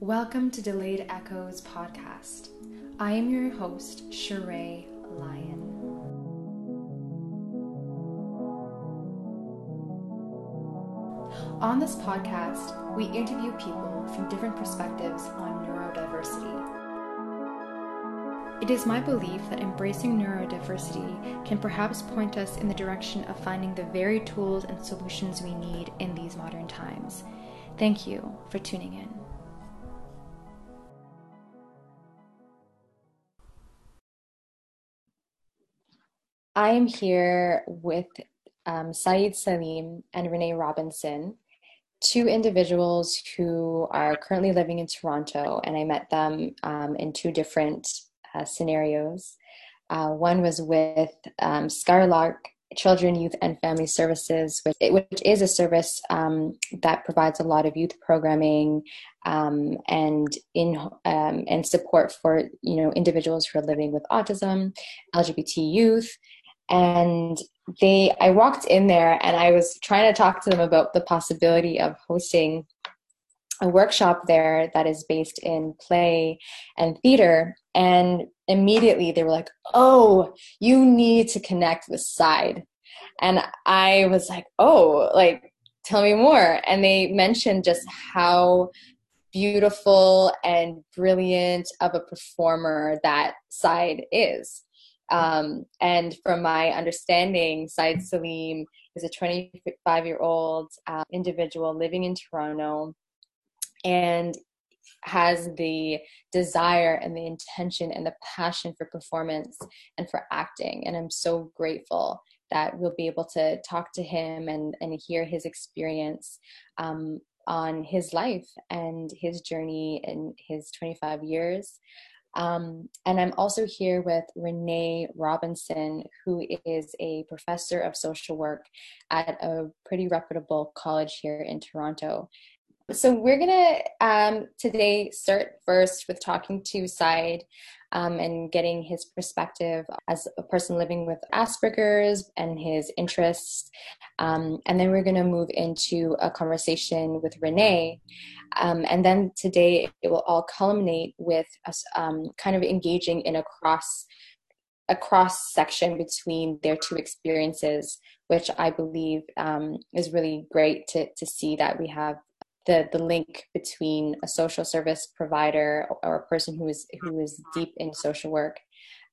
Welcome to Delayed Echoes podcast. I am your host, Sheree Lyon. On this podcast, we interview people from different perspectives on neurodiversity. It is my belief that embracing neurodiversity can perhaps point us in the direction of finding the very tools and solutions we need in these modern times. Thank you for tuning in. I am here with um, Said Salim and Renée Robinson, two individuals who are currently living in Toronto, and I met them um, in two different uh, scenarios. Uh, one was with um, Skylark Children, Youth, and Family Services, which, which is a service um, that provides a lot of youth programming um, and in um, and support for you know individuals who are living with autism, LGBT youth, and they i walked in there and i was trying to talk to them about the possibility of hosting a workshop there that is based in play and theater. And immediately they were like oh you need to connect with Said. And i was like oh like tell me more. And they mentioned just how beautiful and brilliant of a performer that Said is um, and from my understanding, Said Salim is a 25 year old uh, individual living in Toronto and has the desire and the intention and the passion for performance and for acting. And I'm so grateful that we'll be able to talk to him and, and hear his experience um, on his life and his journey in his 25 years. Um, and I'm also here with Renée Robinson, who is a professor of social work at a pretty reputable college here in Toronto. So we're gonna um, today start first with talking to Said um, and getting his perspective as a person living with Asperger's and his interests. Um, and then we're going to move into a conversation with Renée. Um, and then today it will all culminate with us um, kind of engaging in a cross a cross section between their two experiences, which I believe um, is really great to, to see that we have the the link between a social service provider or a person who is who is deep in social work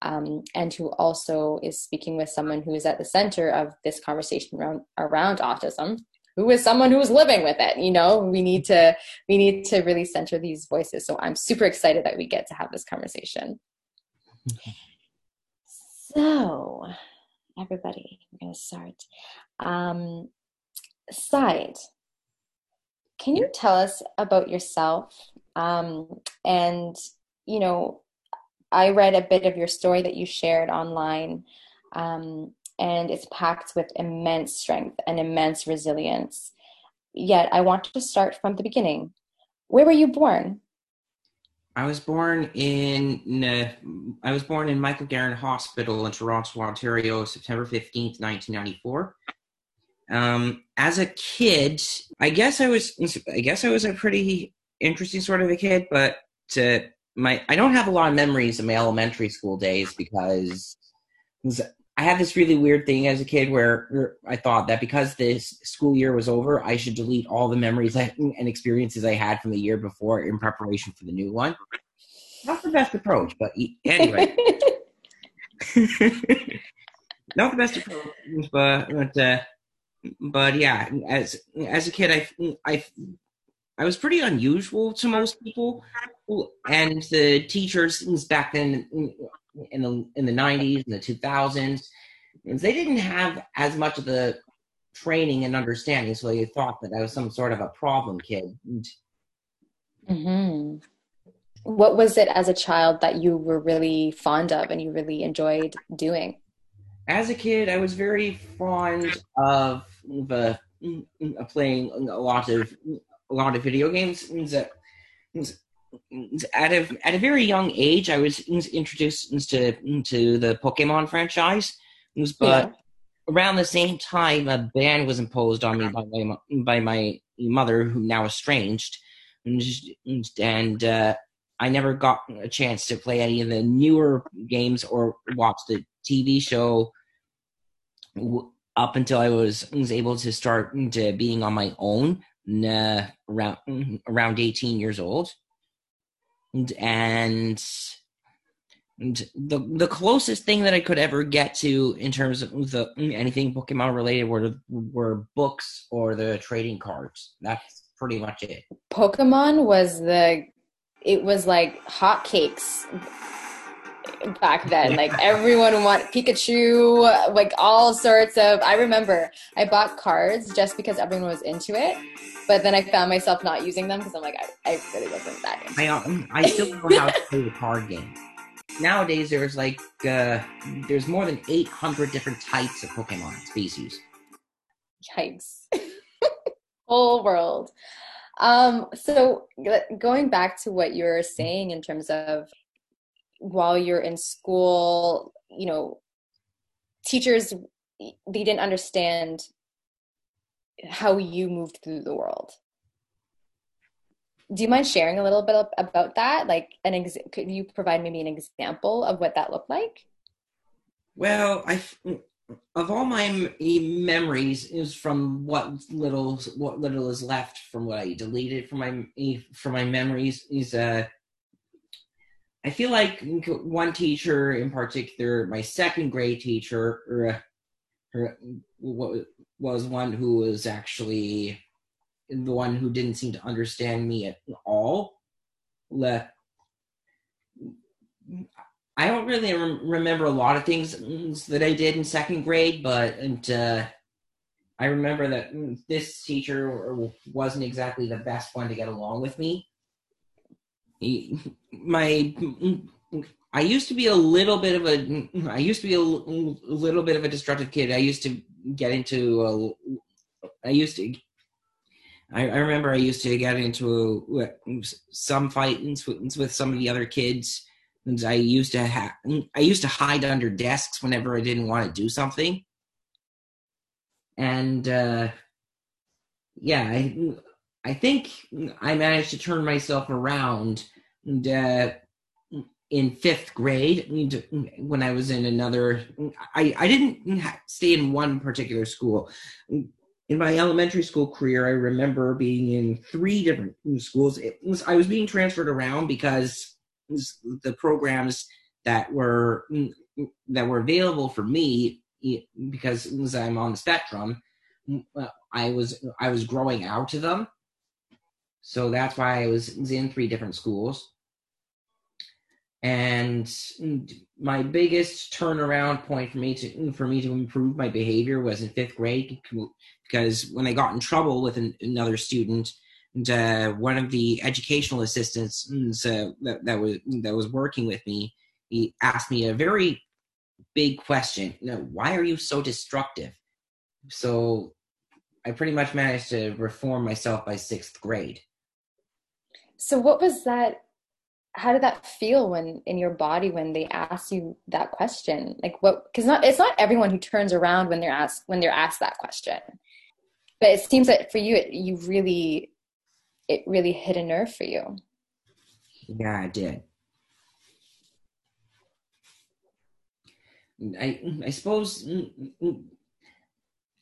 um, and who also is speaking with someone who is at the center of this conversation around around autism who is someone who's living with it you know? We need to we need to really center these voices. So i'm super excited that we get to have this conversation. So everybody i'm going to start. Um, Said can you tell us about yourself? Um, and, you know, I read a bit of your story that you shared online, um, and it's packed with immense strength and immense resilience. Yet, I want to start from the beginning. Where were you born? I was born in uh, I was born in Michael Garron Hospital in Toronto, Ontario, September fifteenth, nineteen ninety four. Um, as a kid, I guess I was I guess I was a pretty interesting sort of a kid, but to my I don't have a lot of memories of my elementary school days because I had this really weird thing as a kid where I thought that because this school year was over, I should delete all the memories and experiences I had from the year before in preparation for the new one. Not the best approach, but anyway. Not the best approach, but, but uh, but yeah, as as a kid, I I I was pretty unusual to most people, and the teachers back then in the in the nineties and the two thousands, they didn't have as much of the training and understanding, so they thought that I was some sort of a problem kid. hmm What was it as a child that you were really fond of and you really enjoyed doing? as a kid, I was very fond of uh, playing a lot of a lot of video games. At a at a very young age, I was introduced to to the Pokemon franchise, but yeah. around the same time, a ban was imposed on me by my by my mother, who now estranged. and uh, I never got a chance to play any of the newer games or watch the TV show up until I was, was able to start to being on my own uh, around around 18 years old and, and the the closest thing that I could ever get to in terms of the anything Pokemon related were were books or the trading cards. That's pretty much it. Pokemon was the it was like hotcakes back then. Like everyone want Pikachu, like all sorts of. I remember I bought cards just because everyone was into it, but then I found myself not using them because I'm like I, I really wasn't that into. I um, I still don't know how to play the card game nowadays there's like uh, there's more than 800 different types of Pokemon species. Yikes! Whole world. Um, so going back to what you were saying in terms of while you're in school, you know, teachers they didn't understand how you moved through the world. Do you mind sharing a little bit about that? Like an ex- could you provide maybe an example of what that looked like? Well i of all my memories is from what little what little is left from what i deleted from my from my memories is uh i feel like one teacher in particular my second grade teacher er, er, or, or was one who was actually the one who didn't seem to understand me at all. I don't really remember a lot of things mm, that I did in second grade, but uh, I remember that mm, this teacher er, wasn't exactly the best one to get along with me. My I used to be a little bit of a I used to be a, a little bit of a destructive kid. I used to get into a I used to I, I remember I used to get into some fights with some of the other kids. I used to have I used to hide under desks whenever I didn't want to do something. And uh, yeah, I I think I managed to turn myself around and, uh, in fifth grade when I was in another. I I didn't stay in one particular school in my elementary school career, I remember being in three different schools. Was, I was being transferred around because the programs that were that were available for me because I'm on the spectrum. I was I was growing out of them, so that's why I was in three different schools. And my biggest turnaround point for me to for me to improve my behavior was in fifth grade because when I got in trouble with an, another student, and, uh, one of the educational assistants uh, that, that was that was working with me, he asked me a very big question. You know, why are you so destructive? So I pretty much managed to reform myself by sixth grade. So what was that how did that feel when in your body when they asked you that question? Like what because not it's not everyone who turns around when they're asked when they're asked that question. But it seems that for you it, you really it really hit a nerve for you. Yeah i did. I i suppose mm, mm,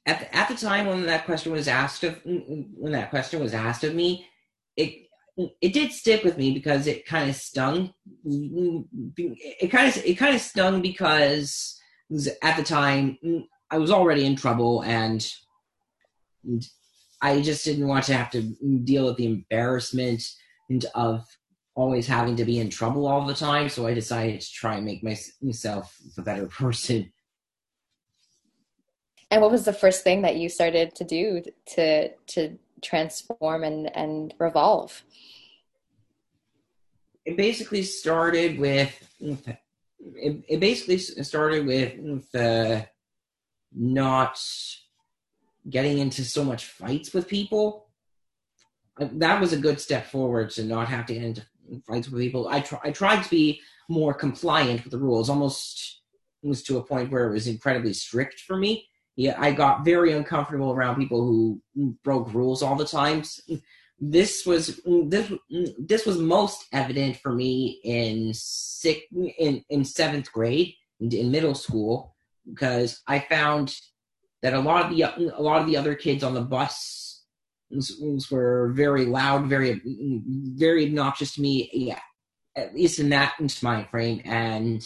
at the, at the time when that question was asked of mm, when that question was asked of me it it did stick with me because it kind of stung. It kind of it kind of stung because at the time I was already in trouble and I just didn't want to have to deal with the embarrassment of always having to be in trouble all the time. So I decided to try and make myself a better person. And what was the first thing that you started to do to to transform and and revolve? It basically started with it, it basically started with uh, not getting into so much fights with people. That was a good step forward to not have to get into fights with people. I try, I tried to be more compliant with the rules, almost was to a point where it was incredibly strict for me yeah, I got very uncomfortable around people who broke rules all the time. this was this this was most evident for me in six in in seventh grade in middle school because I found that a lot of the a lot of the other kids on the bus were very loud, very very obnoxious to me. Yeah, at least in that mind frame, and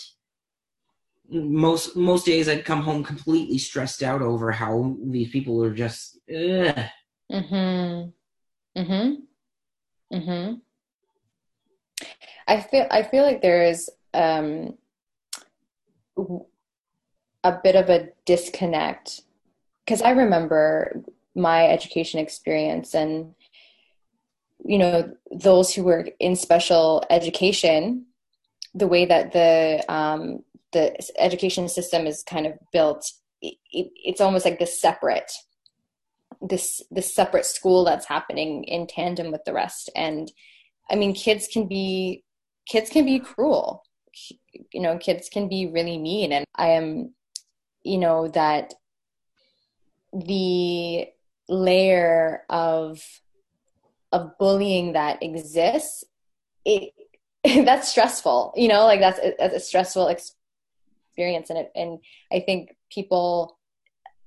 most most days I'd come home completely stressed out over how these people were just. Ugh. Mhm. Mhm. Mhm. I feel I feel like there is um a bit of a disconnect because I remember my education experience and you know those who were in special education the way that the um, the education system is kind of built it, it, it's almost like this separate this this separate school that's happening in tandem with the rest. And i mean kids can be kids can be cruel. You know kids can be really mean. And i am you know that the layer of of bullying that exists it that's stressful. You know like that's a, a stressful experience. And it and i think people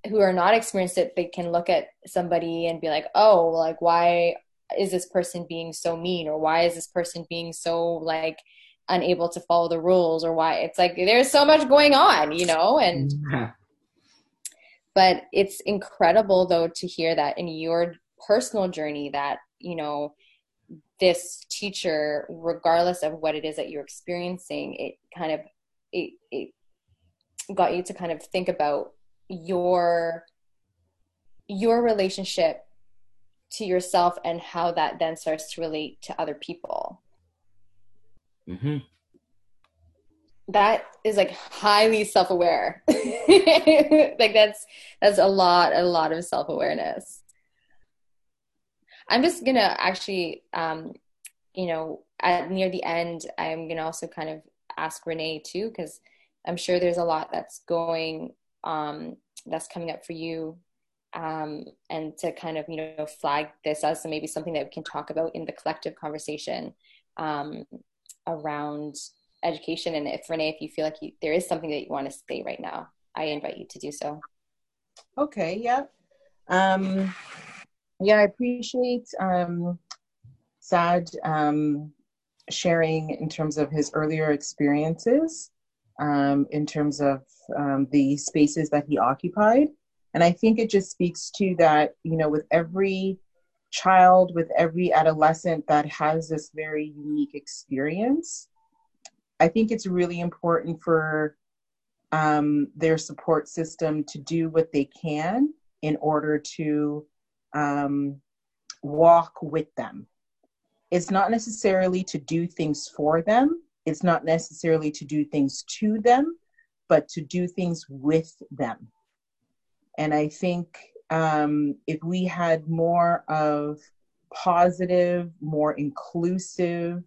who are not experienced it they can look at somebody and be like oh like why is this person being so mean? Or why is this person being so like unable to follow the rules? Or why it's like there's so much going on you know? And but it's incredible though to hear that in your personal journey that you know this teacher regardless of what it is that you're experiencing it kind of it, it got you to kind of think about your your relationship to yourself and how that then starts to relate to other people. Mm-hmm. that is like highly self-aware. Like that's that's a lot a lot of self-awareness. I'm just gonna actually um you know at near the end i'm gonna also kind of ask renée too because i'm sure there's a lot that's going um that's coming up for you um, and to kind of you know flag this as maybe something that we can talk about in the collective conversation um, around education. And if renée if you feel like you, there is something that you want to say right now i invite you to do so. Okay yeah. Um, yeah i appreciate um, Said um, sharing in terms of his earlier experiences um, in terms of um, the spaces that he occupied. And I think it just speaks to that, you know, with every child, with every adolescent that has this very unique experience, I think it's really important for um, their support system to do what they can in order to um, walk with them. It's not necessarily to do things for them, it's not necessarily to do things to them, but to do things with them. And I think um, if we had more of positive, more inclusive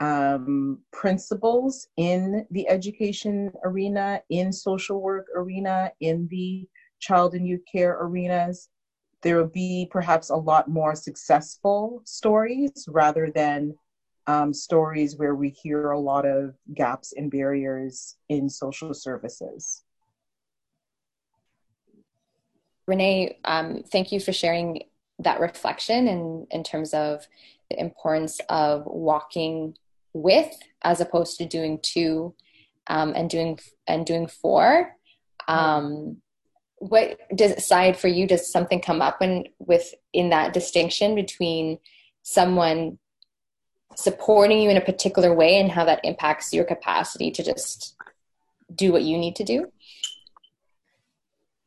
um, principles in the education arena, in social work arena, in the child and youth care arenas, there would be perhaps a lot more successful stories rather than um, stories where we hear a lot of gaps and barriers in social services. Renée, um, thank you for sharing that reflection in, in terms of the importance of walking with as opposed to doing to um, and doing and doing for. Um, what does Said for you? Does something come up when with in that distinction between someone supporting you in a particular way and how that impacts your capacity to just do what you need to do?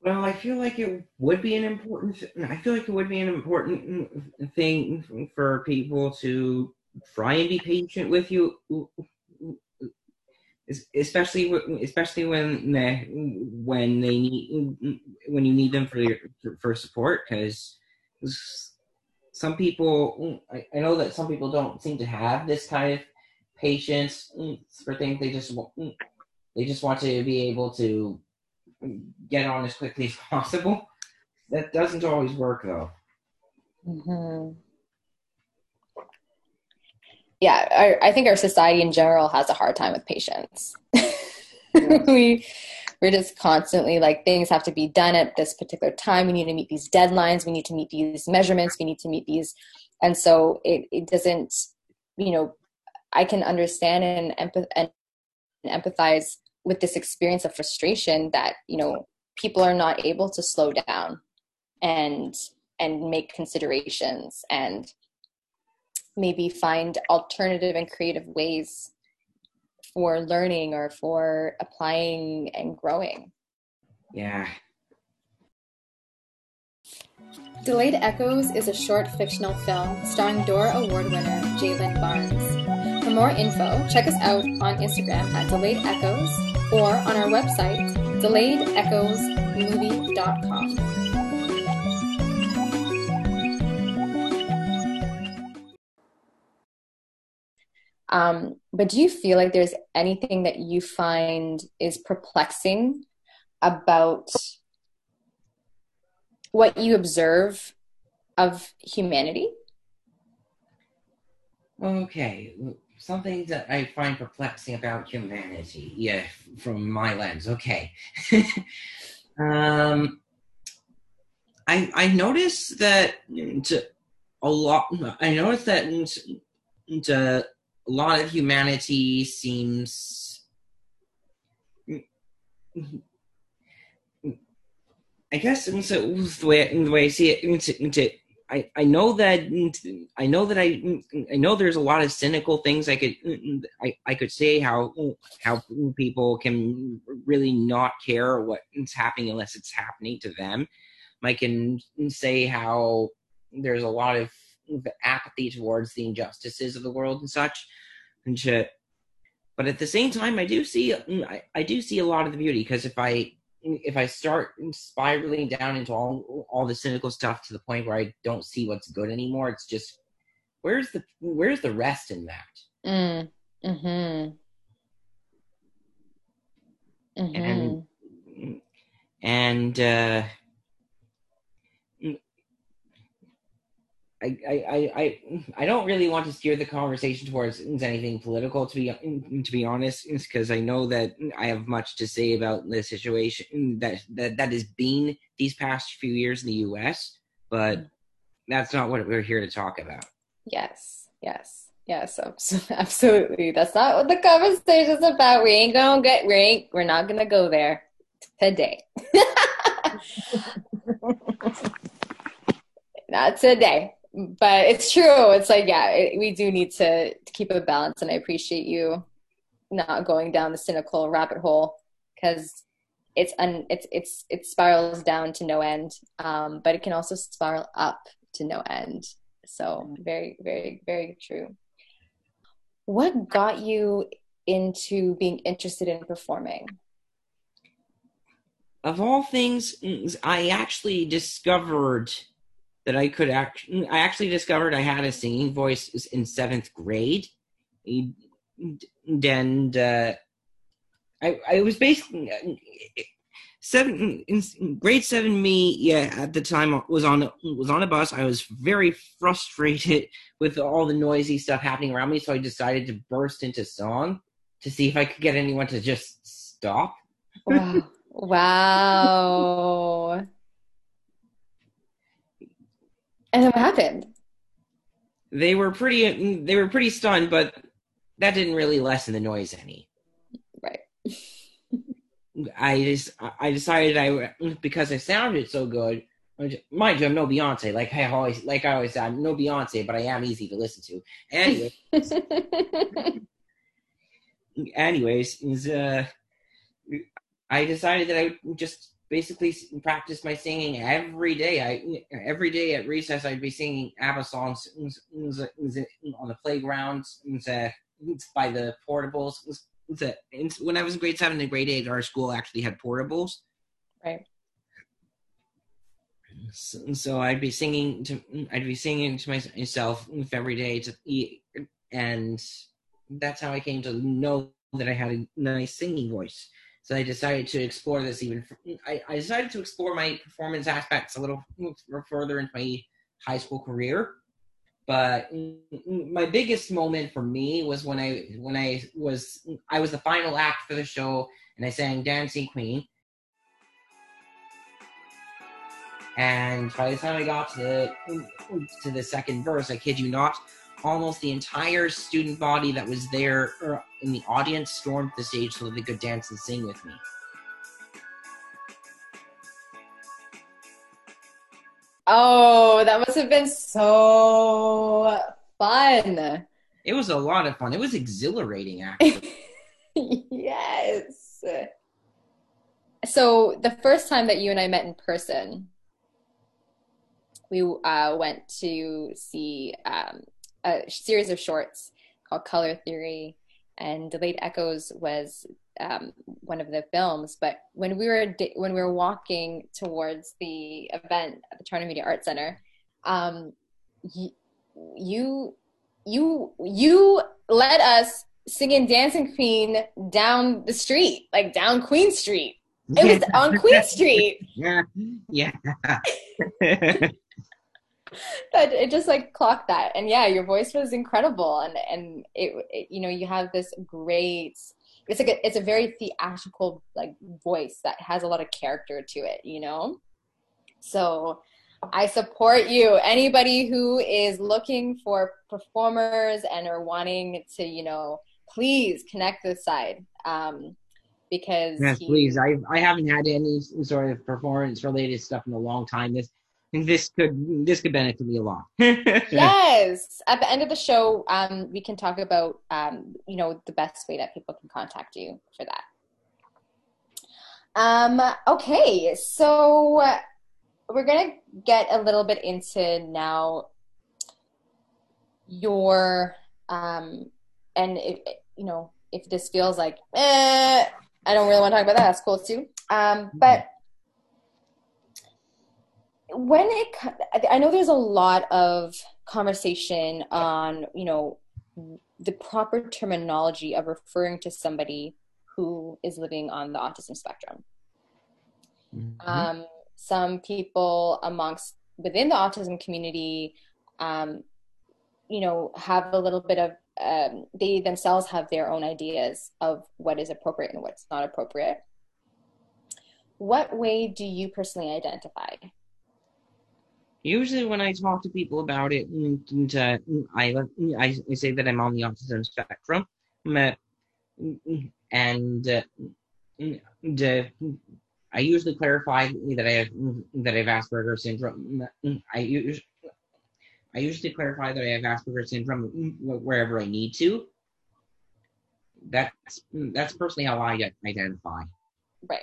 Well, I feel like it would be an important. I feel like it would be an important thing for people to try and be patient with you, especially especially when they, when they need when you need them for your, for support because some people, I, I know that some people don't seem to have this kind of patience mm, for things. They just mm, they just want to be able to get on as quickly as possible. That doesn't always work though. Mm-hmm. yeah, our, I think our society in general has a hard time with patience. we we're just constantly like things have to be done at this particular time. We need to meet these deadlines. We need to meet these measurements. We need to meet these, and so it it doesn't, you know, I can understand and empath and empathize with this experience of frustration that you know people are not able to slow down and and make considerations and maybe find alternative and creative ways for learning or for applying and growing. Yeah. Delayed Echoes is a short fictional film starring Dora Award winner Jalen Barnes. For more info, check us out on Instagram at Delayed Echoes or on our website, delayedechoesmovie.com. Um, but do you feel like there's anything that you find is perplexing about what you observe of humanity? Okay, something that I find perplexing about humanity, yeah, from my lens. Okay, um, I I noticed that a lot. I noticed that a lot of humanity seems I guess the way the way I see it, I, I know that I know that I I know there's a lot of cynical things I could I, I could say how how people can really not care what's happening unless it's happening to them. I can say how there's a lot of apathy towards the injustices of the world and such and shit. But at the same time, I do see I, I do see a lot of the beauty because if I if I start spiraling down into all all the cynical stuff to the point where I don't see what's good anymore, it's just where's the where's the rest in that? Mm. Hmm. Mm-hmm. And and uh, I, I, I, I don't really want to steer the conversation towards anything political to be to be honest, because I know that I have much to say about the situation that that that has been these past few years in the U.S. But that's not what we're here to talk about. Yes, yes, yes, absolutely. That's not what the conversation is about. We ain't gonna get we ain't, we're not gonna go there today. not today but it's true. It's like, yeah, it, we do need to, to keep a balance. And I appreciate you not going down the cynical rabbit hole because it's un, it's it's it spirals down to no end um, but it can also spiral up to no end so very very very true what got you into being interested in performing of all things i actually discovered that I could act. I actually discovered I had a singing voice in seventh grade, and uh, I I was basically seven in grade seven. Me, yeah, at the time was on was on a bus. I was very frustrated with all the noisy stuff happening around me, so I decided to burst into song to see if I could get anyone to just stop. Wow! wow! And then what happened? They were pretty. They were pretty stunned, but that didn't really lessen the noise any. Right. I just I decided I because I sounded so good. Mind you, I'm no Beyonce. Like I always like I always I'm no Beyonce, but I am easy to listen to. Anyway, anyways, is uh, I decided that I would just basically practice my singing every day. I every day at recess I'd be singing ABBA songs on the playgrounds by the portables. When I was in grade seven and grade eight, our school actually had portables. Right. So, so I'd be singing to I'd be singing to myself every day to eat, and that's how I came to know that I had a nice singing voice. So I decided to explore this even. I, I decided to explore my performance aspects a little further into my high school career. but my biggest moment for me was when I when I was I was the final act for the show and I sang Dancing Queen. And by the time I got to the to the second verse, I kid you not, almost the entire student body that was there er, in the audience stormed the stage so that they could dance and sing with me. Oh, that must have been so fun. It was a lot of fun. It was exhilarating, actually. yes. So, the first time that you and I met in person, we uh, went to see um, a series of shorts called Color Theory, and Delayed Echoes was um, one of the films. But when we were when we were walking towards the event at the Toronto Media Arts Center, um, you you you you led us singing Dancing Queen down the street, like down Queen Street. It was on Queen Street. Yeah, yeah. that it just like clocked that. And yeah your voice was incredible. And and it, it, you know you have this great it's like a, it's a very theatrical like voice that has a lot of character to it you know? So i support you. Anybody who is looking for performers and are wanting to you know please connect this Said um because yes he, please. I i haven't had any sort of performance related stuff in a long time. This this could this could benefit me a lot. yes. At the end of the show, um, we can talk about um, you know the best way that people can contact you for that. Um, okay, so we're gonna get a little bit into now your um, and you know if this feels like eh, I don't really want to talk about that. That's cool too. Um, but when it i know there's a lot of conversation on you know the proper terminology of referring to somebody who is living on the autism spectrum. Mm-hmm. um, some people amongst within the autism community um, you know have a little bit of um, they themselves have their own ideas of what is appropriate and what's not appropriate. What way do you personally identify usually when I talk to people about it, and, and uh, mm, I, I say that I'm on the autism spectrum, and uh, and, uh, I usually clarify that I have that I have Asperger's syndrome. I usually I usually clarify that I have Asperger's syndrome wherever I need to. That's that's personally how I identify. Right.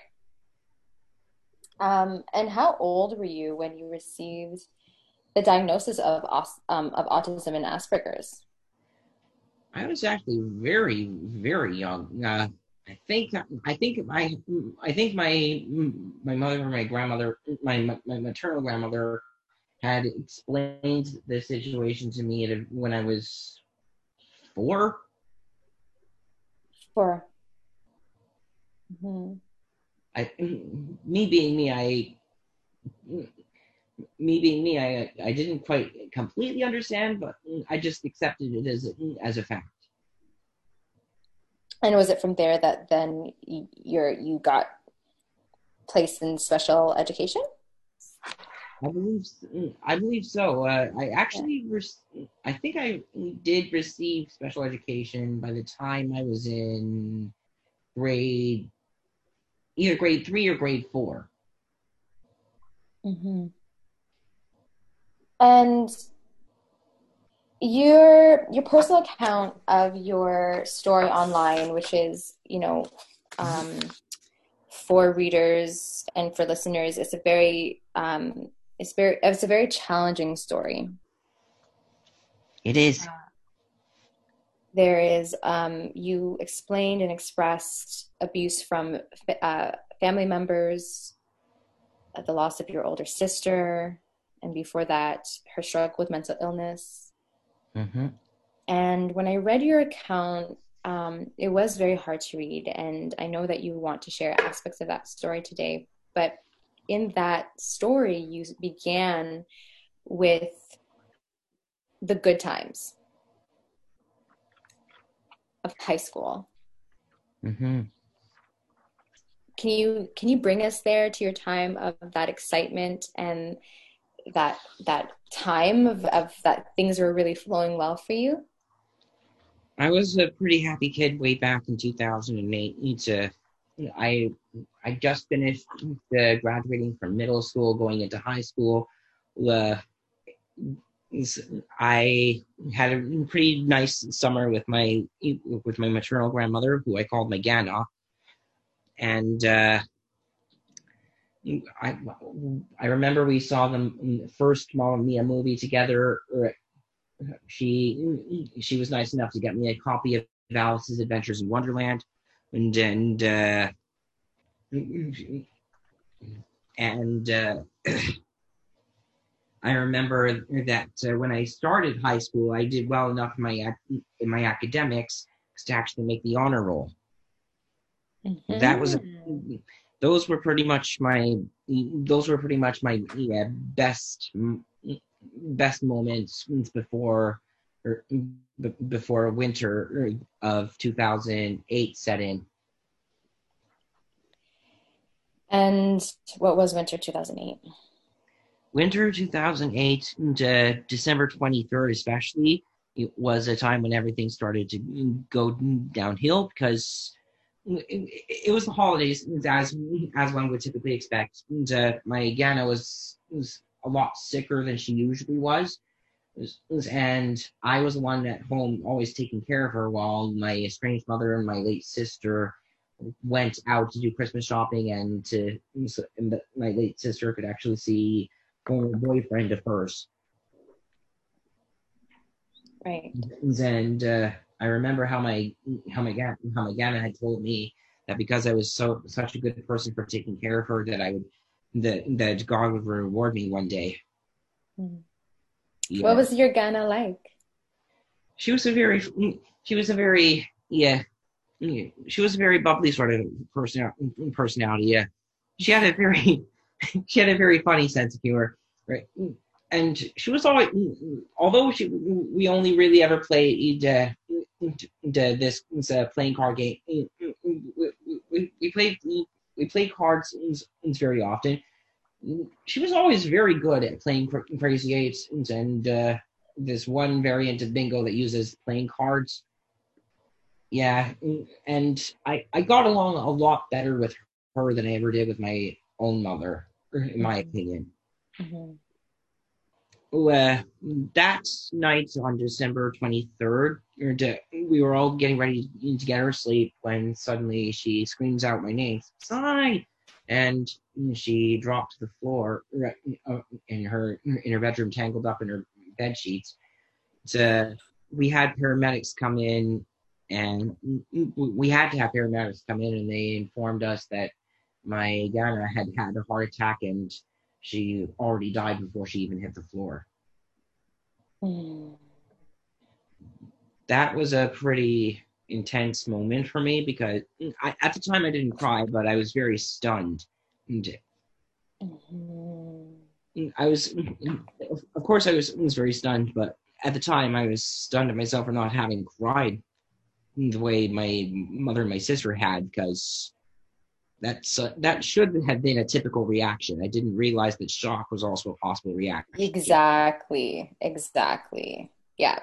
Um, and how old were you when you received the diagnosis of um, of autism and Asperger's? I was actually very, very young. Uh, I think I think my I think my my mother or my grandmother, my my maternal grandmother, had explained the situation to me when I was four. Four. Mm-hmm. I, me being me, I, me being me, I, I didn't quite completely understand, but I just accepted it as a, as a fact. And was it from there that then you're you got placed in special education? I believe I believe so. Uh, I actually, re- I think I did receive special education by the time I was in grade either grade three or grade 4 mm-hmm. And your your personal account of your story online, which is you know um, for readers and for listeners, it's a very um, it's very it's a very challenging story. It is. There is um, you explained and expressed abuse from uh, family members uh, the loss of your older sister and before that her struggle with mental illness mm-hmm. and when i read your account um, it was very hard to read and i know that you want to share aspects of that story today but in that story you began with the good times of high school. Mm-hmm. Can you can you bring us there to your time of that excitement and that that time of, of that things were really flowing well for you? I was a pretty happy kid way back in 2008. It's a, I I just finished uh, graduating from middle school, going into high school. Uh, I had a pretty nice summer with my with my maternal grandmother, who I called my Gana, and uh, I I remember we saw the first Mamma Mia movie together. She she was nice enough to get me a copy of Alice's Adventures in Wonderland, and and uh, and uh, I remember that uh, when I started high school, I did well enough in my in my academics to actually make the honor roll. Mm-hmm. That was those were pretty much my those were pretty much my yeah, best best moments before or before winter of 2008 set in. And what was winter 2008? Winter 2008 to December 23rd, especially, it was a time when everything started to go downhill because it, was the holidays, as as one would typically expect. And, uh, my Gana was was a lot sicker than she usually was. And I was the one at home always taking care of her while my estranged mother and my late sister went out to do Christmas shopping and to and my late sister could actually see former boyfriend of hers. Right. And uh, I remember how my how my how my Gana had told me that because I was so such a good person for taking care of her that I would that that God would reward me one day. Mm. Yeah. What was your Gana like? She was a very she was a very yeah she was a very bubbly sort of person personality. Yeah, she had a very she had a very funny sense of humor, right? And she was always, although she, we only really ever played uh, this uh, playing card game. We, we, we played we played cards very often. She was always very good at playing crazy eights and uh, this one variant of bingo that uses playing cards. Yeah, and I I got along a lot better with her than I ever did with my own mother in my mm-hmm. opinion. Mm-hmm. Uh, that night on December 23rd, we were all getting ready to get her sleep when suddenly she screams out my name, Sign! And she dropped to the floor uh, in her in her bedroom, tangled up in her bed sheets. So we had paramedics come in, and we had to have paramedics come in, and they informed us that my Gana had had a heart attack and she already died before she even hit the floor. Mm. That was a pretty intense moment for me because I, at the time I didn't cry, but I was very stunned. And mm-hmm. I was, of course, I was, was very stunned, but at the time I was stunned at myself for not having cried the way my mother and my sister had because that's uh, that should have been a typical reaction. I didn't realize that shock was also a possible reaction. Exactly. Exactly. Yeah.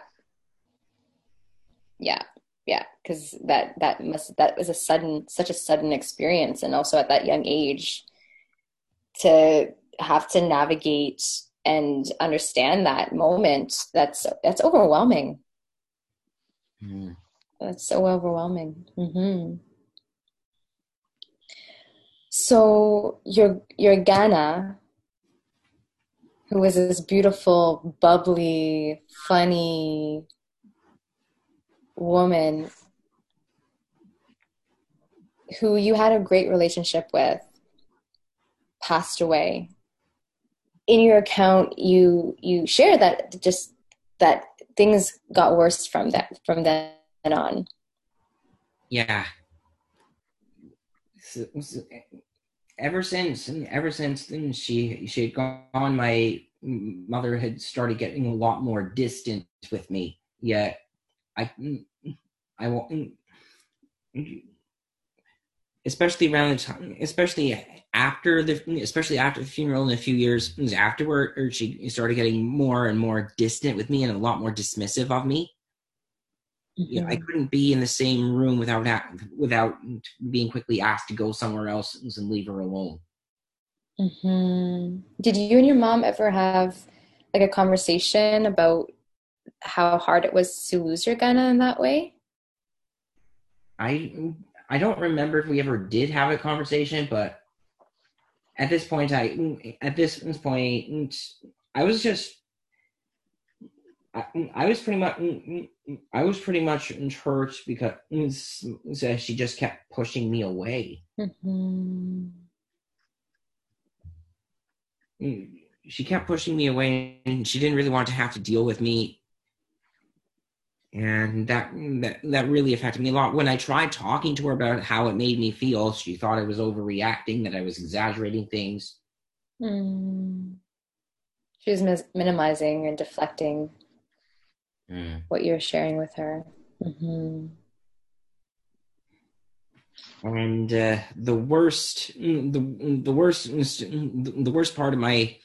Yeah. Yeah. Because that that must that was a sudden such a sudden experience, and also at that young age, to have to navigate and understand that moment. That's that's overwhelming. Mm. That's so overwhelming. Mm-hmm. So your your Gana, who was this beautiful, bubbly, funny woman who you had a great relationship with, passed away. In your account, you you share that just that things got worse from that from then on. Yeah, ever since ever since then she she had gone my mother had started getting a lot more distant with me. Yet, I, I won't, especially around the time, especially after the, especially after the funeral and a few years afterward, she started getting more and more distant with me and a lot more dismissive of me. You know, I mm-hmm. couldn't be in the same room without without being quickly asked to go somewhere else and leave her alone. Mm-hmm. Did you and your mom ever have like a conversation about how hard it was to lose your Gunna in that way? I I don't remember if we ever did have a conversation, but at this point, I at this point I was just I, I was pretty much I was pretty much hurt because she just kept pushing me away. Mm-hmm. She kept pushing me away, and she didn't really want to have to deal with me, and that that that really affected me a lot. When I tried talking to her about how it made me feel, she thought I was overreacting, that I was exaggerating things. Mm. She was mis- minimizing and deflecting mm. what you're sharing with her. Mm-hmm. And uh, the worst, the the worst, the worst part of my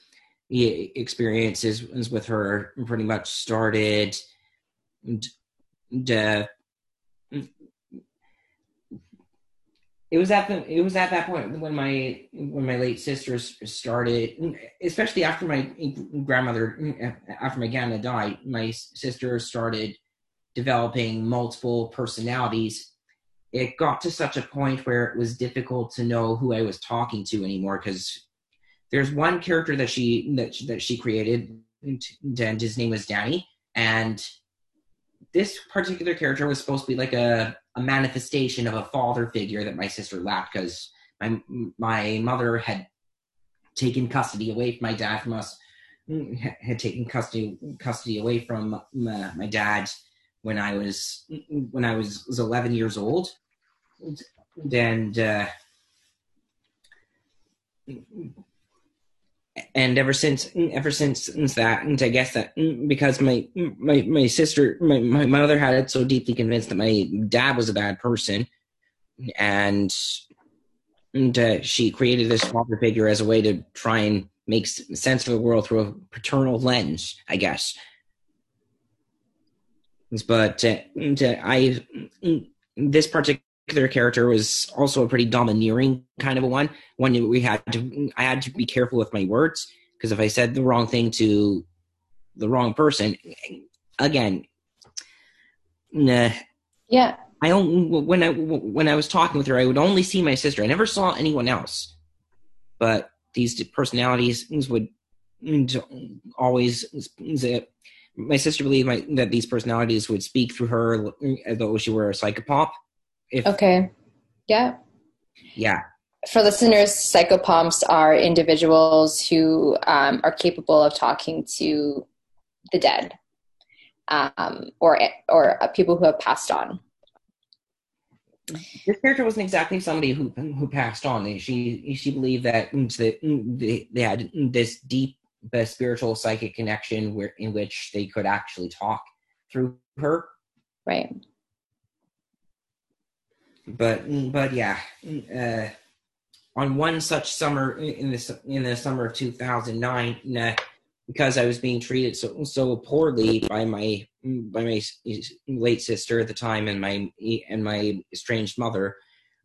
experience is, is with her. Pretty much started. Uh, it was at the it was at that point when my when my late sisters started especially after my grandmother after my grandma died my sister started developing multiple personalities. It got to such a point where it was difficult to know who i was talking to anymore because there's one character that she that, that she created and his name was danny and this particular character was supposed to be like a a manifestation of a father figure that my sister lacked because my my mother had taken custody away from my dad from us had taken custody custody away from my, my dad when I was when I was, was 11 years old. And uh, and ever since ever since, that and i guess that because my my my sister my, my mother had it so deeply convinced that my dad was a bad person and, and uh, she created this father figure as a way to try and make sense of the world through a paternal lens i guess. But uh, uh i this particular particular character was also a pretty domineering kind of a one. One we had to I had to be careful with my words because if I said the wrong thing to the wrong person, again, nah, yeah. I don't when I when I was talking with her, I would only see my sister. I never saw anyone else. But these personalities would mm, always my sister believed my, that these personalities would speak through her as though she were a psychopomp if, okay. Yeah. Yeah. For listeners, psychopomps are individuals who um, are capable of talking to the dead um, or or uh, people who have passed on. This character wasn't exactly somebody who who passed on. She she believed that they, they had this deep uh, spiritual psychic connection where in which they could actually talk through her. Right but but yeah, uh, on one such summer in the in the summer of 2009, uh, because I was being treated so so poorly by my by my late sister at the time and my and my estranged mother,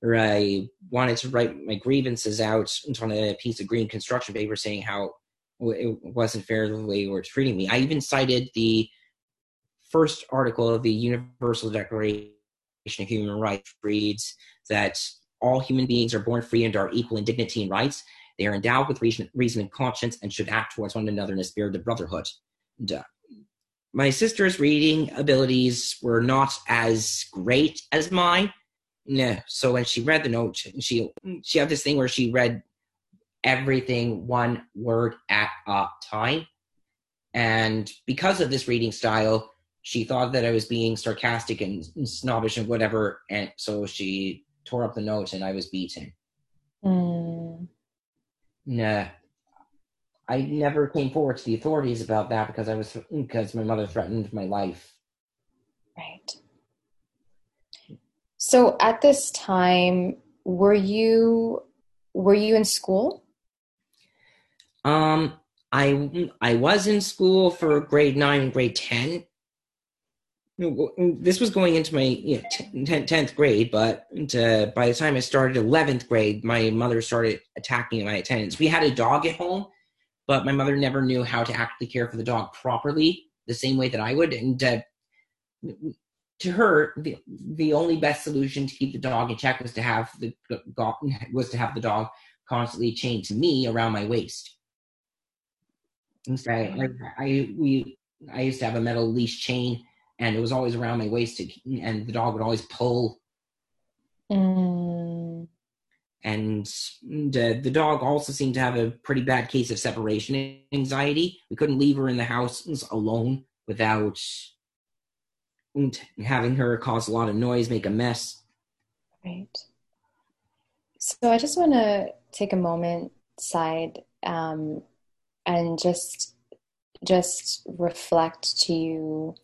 I wanted to write my grievances out on a piece of green construction paper saying how it wasn't fair the way they were treating me. I even cited the first article of the Universal Declaration of Human Rights reads that all human beings are born free and are equal in dignity and rights. They are endowed with reason, reason and conscience and should act towards one another in a spirit of brotherhood. And, my sister's reading abilities were not as great as mine. Yeah, so when she read the note, she she had this thing where she read everything one word at a time. And because of this reading style, she thought that I was being sarcastic and snobbish and whatever, and so she tore up the note and I was beaten. Mm. Nah. I never came forward to the authorities about that because I was because my mother threatened my life. Right. So at this time, were you were you in school? Um, I I was in school for grade nine and grade ten. This was going into my you know, tenth grade, but uh, by the time I started eleventh grade, my mother started attacking my attendance. We had a dog at home, but my mother never knew how to actually care for the dog properly, the same way that I would. And uh, to her, the the only best solution to keep the dog in check was to have the was to have the dog constantly chained to me around my waist. I, I, I, we, I used to have a metal leash chain, and it was always around my waist, and the dog would always pull. Mm. And the, the dog also seemed to have a pretty bad case of separation anxiety. We couldn't leave her in the house alone without having her cause a lot of noise, make a mess. Right. So I just want to take a moment Said um, and just just reflect to you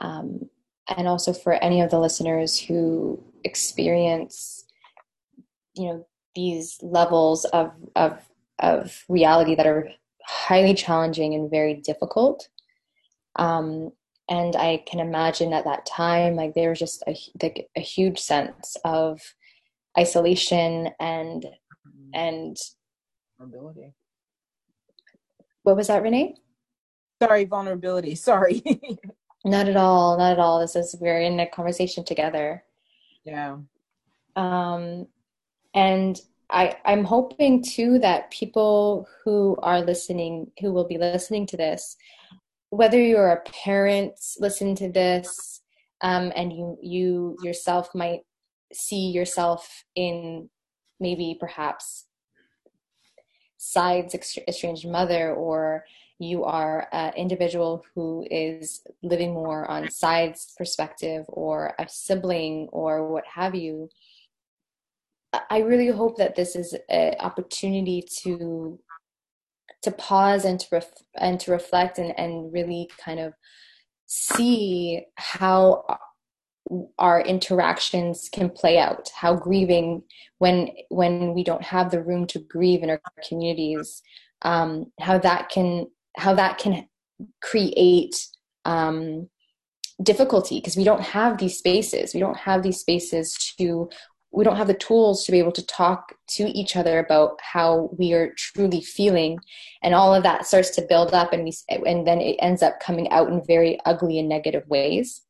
um, and also for any of the listeners who experience you know these levels of of of reality that are highly challenging and very difficult um, and i can imagine at that time like there was just a, like, a huge sense of isolation and and ability what was that, Renée? Sorry, vulnerability. Sorry. not at all. Not at all. This is we're in a conversation together. Yeah. Um, and I I'm hoping too that people who are listening, who will be listening to this, whether you're a parent, listen to this, um, and you you yourself might see yourself in maybe perhaps Said's estranged mother or you are an individual who is living more on Said's perspective or a sibling or what have you i really hope that this is an opportunity to to pause and to ref- and to reflect and, and really kind of see how our interactions can play out how grieving when when we don't have the room to grieve in our communities um, how that can how that can create um, difficulty because we don't have these spaces. We don't have these spaces to we don't have the tools to be able to talk to each other about how we are truly feeling. And all of that starts to build up and we and then it ends up coming out in very ugly and negative ways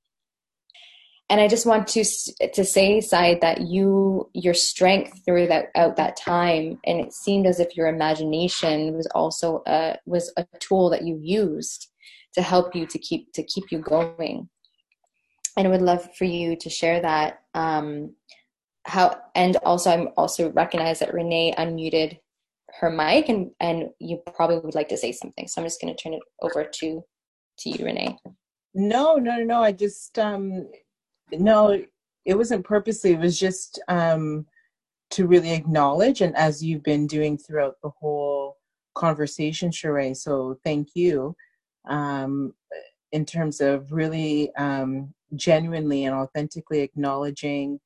and I just want to to say, Said, that you your strength through that out that time, and it seemed as if your imagination was also a was a tool that you used to help you to keep to keep you going. And I would love for you to share that. Um, how and also I'm also recognize that Renée unmuted her mic, and and you probably would like to say something. So I'm just going to turn it over to to you, Renée. No, no, no, no. I just um no, it wasn't purposely. It was just um, to really acknowledge, and as you've been doing throughout the whole conversation, Sheree. So thank you. Um, in terms of really um, genuinely and authentically acknowledging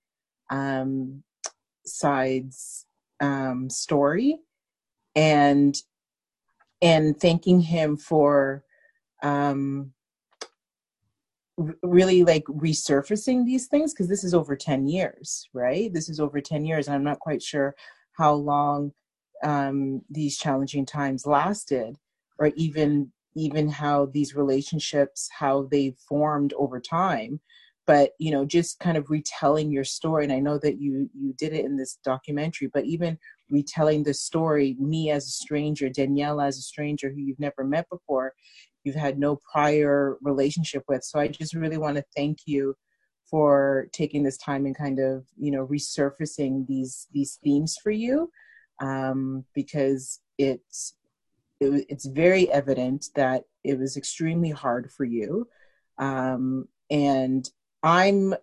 um, Said's um, story and and thanking him for um, really like resurfacing these things because this is over 10 years right? This is over 10 years and i'm not quite sure how long um, these challenging times lasted or even even how these relationships how they formed over time. But you know just kind of retelling your story and i know that you you did it in this documentary but even retelling the story me as a stranger danielle as a stranger who you've never met before you've had no prior relationship with. So I just really want to thank you for taking this time and kind of you know resurfacing these these themes for you um, because it's it, it's very evident that it was extremely hard for you um, and i'm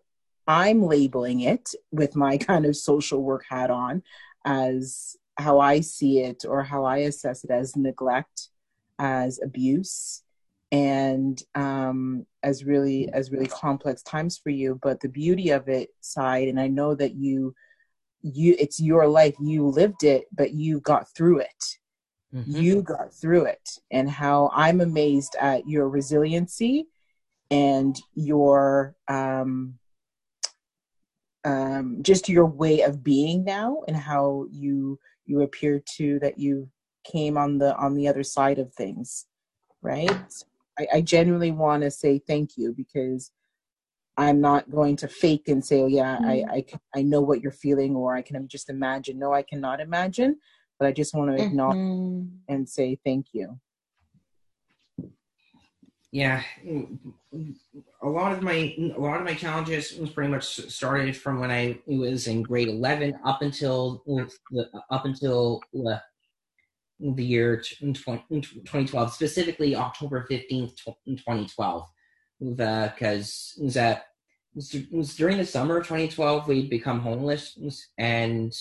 i'm labeling it with my kind of social work hat on as how I see it or how I assess it as neglect, as abuse, and um, as really as really complex times for you. But the beauty of it, Said, and I know that you you it's your life, you lived it, but you got through it. Mm-hmm. You got through it, and how I'm amazed at your resiliency and your um, um, just your way of being now and how you you appear to that you came on the on the other side of things right i, I genuinely want to say thank you because i'm not going to fake and say oh yeah mm-hmm. I, I i know what you're feeling or i can just imagine no i cannot imagine but i just want to acknowledge mm-hmm. and say thank you yeah a lot of my a lot of my challenges was pretty much started from when i was in grade 11 up until the up until uh, the year 2012 specifically october 15th 2012 because uh, that was during the summer of 2012 we'd become homeless and,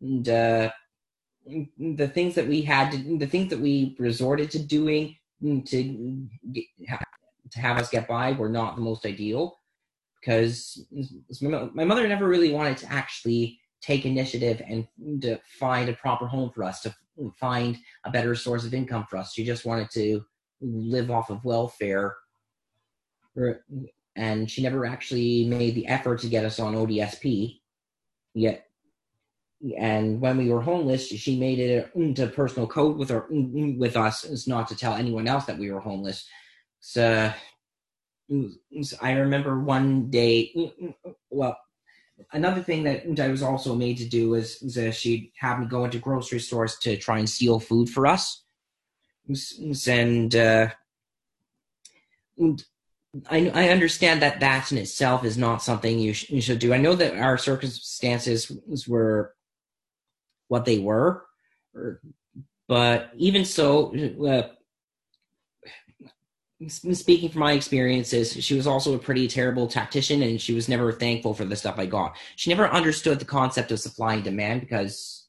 and uh, the things that we had to, the things that we resorted to doing to get, to have us get by. Were not the most ideal because my mother never really wanted to actually take initiative and to find a proper home for us to find a better source of income for us. She just wanted to live off of welfare. And she never actually made the effort to get us on ODSP yet and when we were homeless, she made it into personal code with her with us, is not to tell anyone else that we were homeless. So I remember one day, well, another thing that I was also made to do was, was she'd have me go into grocery stores to try and steal food for us, and uh, I, I understand that that in itself is not something you, you should do. I know that our circumstances were what they were. But even so, uh, speaking from my experiences, she was also a pretty terrible tactician and she was never thankful for the stuff I got. She never understood the concept of supply and demand because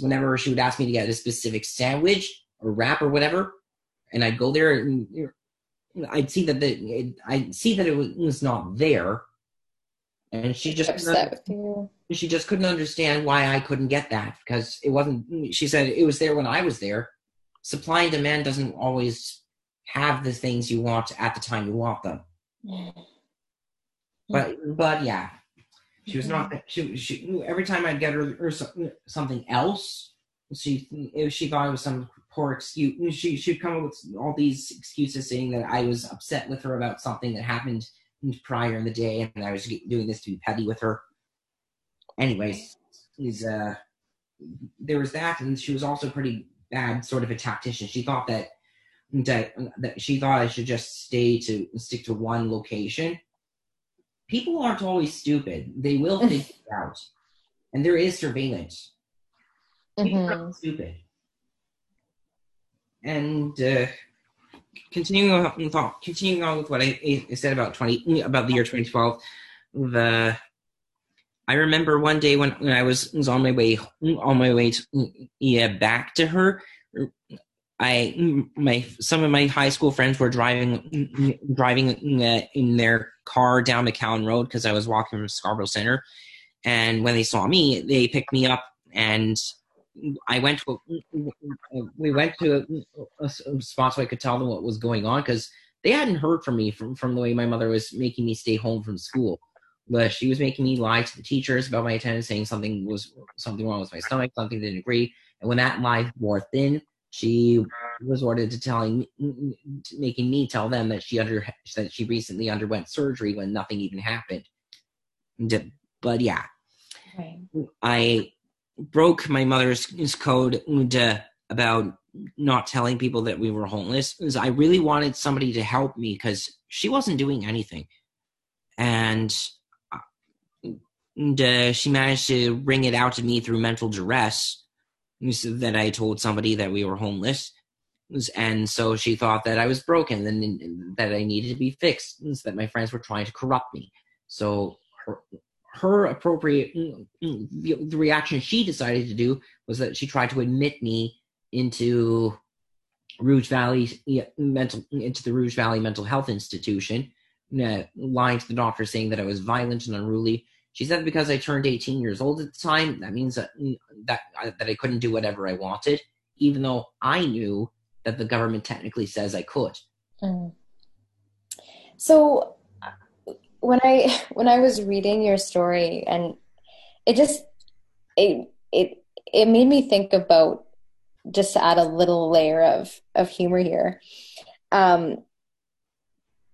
whenever she would ask me to get a specific sandwich or wrap or whatever, and I'd go there and I'd see that the, I'd see that it was not there, and she just upset with you. She just couldn't understand why I couldn't get that because it wasn't. She said it was there when I was there. Supply and demand doesn't always have the things you want at the time you want them. Mm-hmm. But but yeah, she was not. Mm-hmm. She she every time I'd get her, or something else, she she thought it was some poor excuse. She she'd come up with all these excuses saying that I was upset with her about something that happened prior in the day, and I was doing this to be petty with her. Anyways, he's uh, there was that, and she was also pretty bad, sort of a tactician. She thought that that that she thought I should just stay to stick to one location. People aren't always stupid; they will figure it out, and there is surveillance. People mm-hmm. are stupid, and uh, continuing on, thought, continuing on with what I, I, said about twenty about the year 2012, the I remember one day when, when I was, was on my way on my way to, yeah back to her. I my some of my high school friends were driving driving uh, in their car down McCowan Road because I was walking from Scarborough Center, and when they saw me, they picked me up and I went to a, we went to a, a, spot so I could tell them what was going on because they hadn't heard from me from from the way my mother was making me stay home from school. But she was making me lie to the teachers about my attendance, saying something was something wrong with my stomach, something didn't agree. And when that lie wore thin, she resorted to telling, making me tell them that she under that she recently underwent surgery when nothing even happened. But yeah, right. I broke my mother's code uh, about not telling people that we were homeless I really wanted somebody to help me because she wasn't doing anything. And, and uh, she managed to wring it out to me through mental duress that I told somebody that we were homeless. And so she thought that I was broken and that I needed to be fixed, and that my friends were trying to corrupt me. So her, her appropriate the, the reaction she decided to do was that she tried to admit me into Rouge Valley mental into the Rouge Valley Mental Health Institution, uh, lying to the doctor saying that I was violent and unruly. She said because I turned 18 years old at the time, that means that that that I couldn't do whatever I wanted, even though I knew that the government technically says I could. Mm. So when I when I was reading your story and it just it it it made me think about just to add a little layer of of humor here um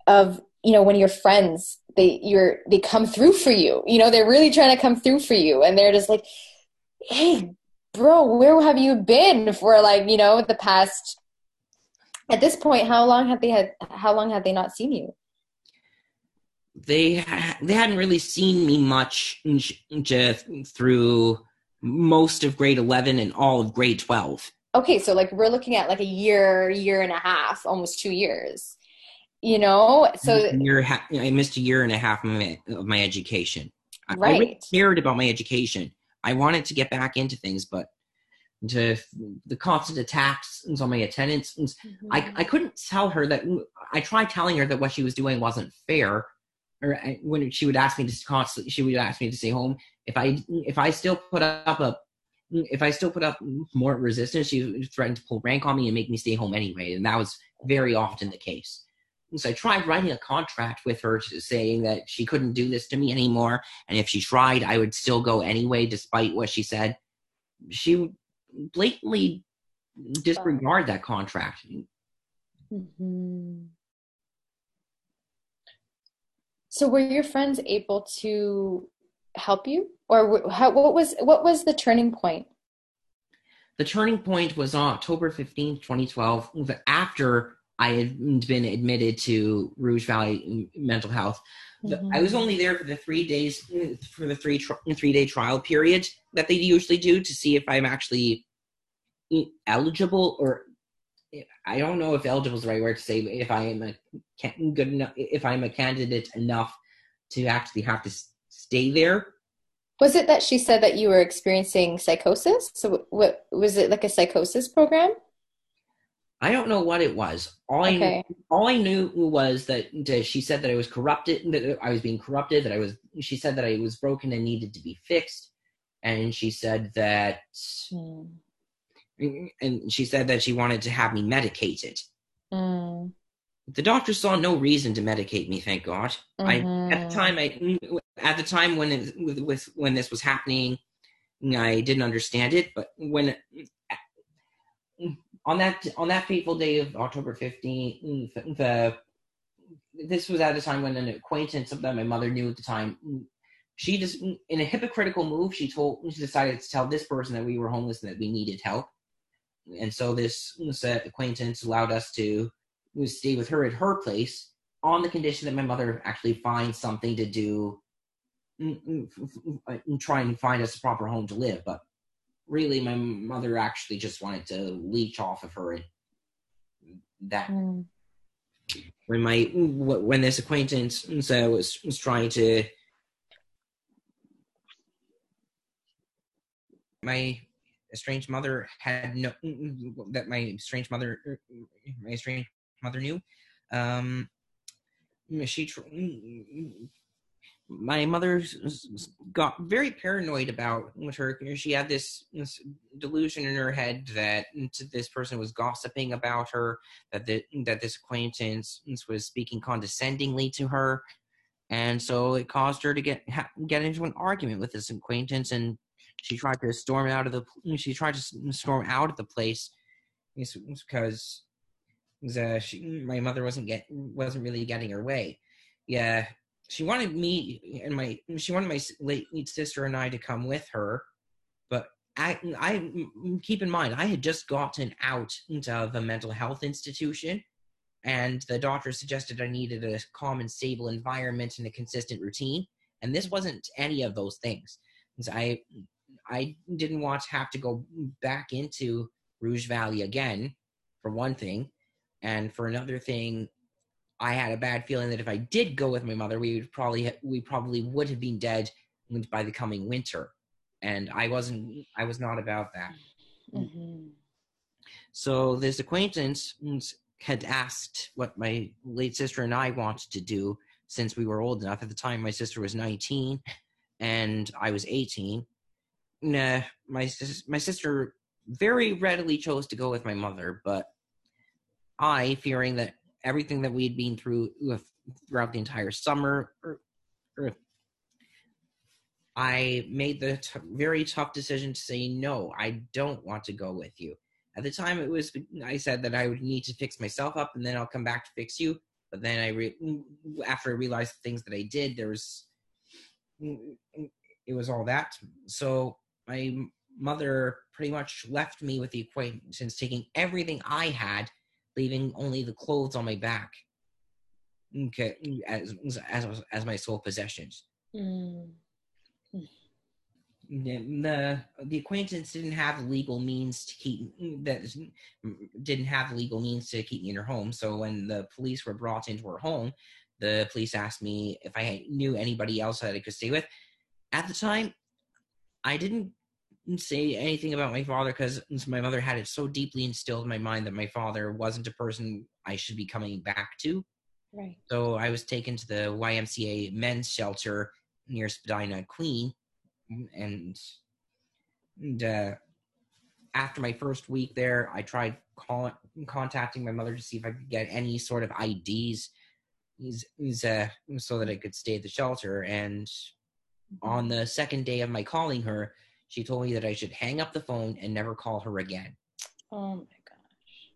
of you know when your friends they you're they come through for you you know they're really trying to come through for you. And they're just like hey bro where have you been for like you know the past at this point how long have they had how long have they not seen you? They they hadn't really seen me much just through most of grade 11 and all of grade 12 okay so like we're looking at like a year year and a half almost two years you know? So year, i missed a year and a half of my, of my education. Right. I, really cared about my education. I wanted to get back into things but to the constant attacks on my attendance mm-hmm. I, I couldn't tell her that i tried telling her that what she was doing wasn't fair or when she would ask me to constantly she would ask me to stay home. If i if i still put up a if i still put up more resistance she threatened to pull rank on me and make me stay home anyway and that was very often the case so i tried writing a contract with her saying that she couldn't do this to me anymore and if she tried i would still go anyway despite what she said she blatantly disregard that contract mm-hmm. So were your friends able to help you, or how, what was what was the turning point? The turning point was on October fifteenth, 2012, after I had been admitted to Rouge Valley Mental Health. Mm-hmm. I was only there for the three days, for the three three day trial period that they usually do to see if I'm actually eligible or I don't know if eligible is the right word to say, if I am a good enough, if I'm a candidate enough to actually have to stay there. Was it that she said that you were experiencing psychosis? So, what was it like a psychosis program? I don't know what it was. All okay. I all I knew was that, she said that I was corrupted, that I was being corrupted, that I was. She said that I was broken and needed to be fixed, and she said that. Hmm and she said that she wanted to have me medicated. Mm. The doctor saw no reason to medicate me. Thank God. Mm-hmm. I at the time, I at the time when it, with, with when this was happening, I didn't understand it. But when on that on that fateful day of October fifteenth, the this was at a time when an acquaintance that my mother knew at the time she just in a hypocritical move she told she decided to tell this person that we were homeless and that we needed help and so this, this uh, acquaintance allowed us to stay with her at her place on the condition that my mother actually finds something to do mm, mm, and uh, try and find us a proper home to live. But really, my mother actually just wanted to leech off of her and that. Mm. When my when this acquaintance so was was trying to my estranged mother had no that my estranged mother my estranged mother knew. Um, she my mother got very paranoid about her. She had this, this, delusion in her head that mm, this person was gossiping about her, that the, mm, that this acquaintance mm, was speaking condescendingly to her, and so it caused her to get get into an argument with this acquaintance and she tried to storm out of the she tried to storm out of the place because uh, she, my mother wasn't get wasn't really getting her way. Yeah, she wanted me and my she wanted my late sister and I to come with her, but I I mm, keep in mind I had just gotten out of the mental health institution, and the doctor suggested I needed a calm and stable environment and a consistent routine, and this wasn't any of those things. I I didn't want to have to go back into Rouge Valley again, for one thing. And for another thing, I had a bad feeling that if I did go with my mother, we would probably we probably would have been dead by the coming winter, and I wasn't. I was not about that. Mm-hmm. So this acquaintance had asked what my late sister and I wanted to do since we were old enough. At the time, my sister was 19 and I was 18. Nah, my my sister very readily chose to go with my mother, but I, fearing that everything that we had been through throughout the entire summer, or, or I made the t- very tough decision to say no. I don't want to go with you. At the time, it was I said that I would need to fix myself up, and then I'll come back to fix you. But then I, re- after I realized the things that I did, there was it was all that. So my mother pretty much left me with the acquaintance, taking everything I had, leaving only the clothes on my back. Okay, as as as my sole possessions. Mm the the acquaintance didn't have legal means to keep that didn't have legal means to keep me in her home. So when the police were brought into her home, the police asked me if I knew anybody else that I could stay with. At the time, I didn't say anything about my father because my mother had it so deeply instilled in my mind that my father wasn't a person I should be coming back to. Right. So I was taken to the YMCA men's shelter near Spadina, Queen, and, and uh, after my first week there, I tried calling, contacting my mother to see if I could get any sort of IDs, uh, so that I could stay at the shelter. And on the second day of my calling her, she told me that I should hang up the phone and never call her again. Oh my gosh.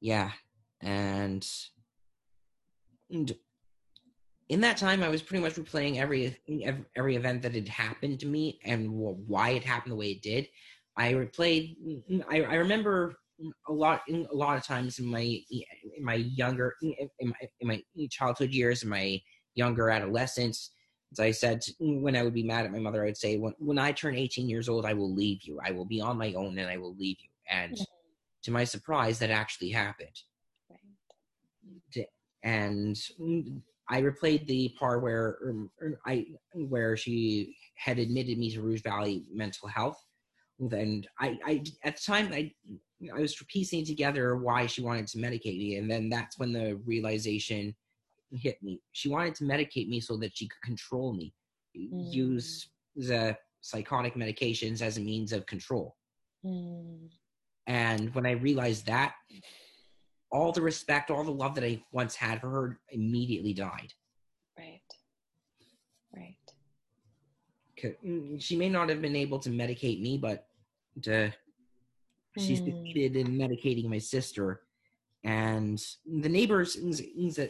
Yeah, and, and in that time, I was pretty much replaying every every, every event that had happened to me and why it happened the way it did. I replayed. I, I remember a lot a lot of times in my in my younger in my, in my childhood years in my younger adolescence as i said when i would be mad at my mother i'd say when, when i turn 18 years old i will leave you. I will be on my own and i will leave you. And mm-hmm. to my surprise that actually happened. Right. and I replayed the part where um, I where she had admitted me to Rouge Valley Mental Health, and I, I at the time I I was piecing together why she wanted to medicate me, and then that's when the realization hit me. She wanted to medicate me so that she could control me, mm. use the psychotic medications as a means of control. Mm. And when I realized that, all the respect, all the love that I once had for her immediately died. Right. Right. Mm, she may not have been able to medicate me, but to, she mm. succeeded in medicating my sister. And the neighbors,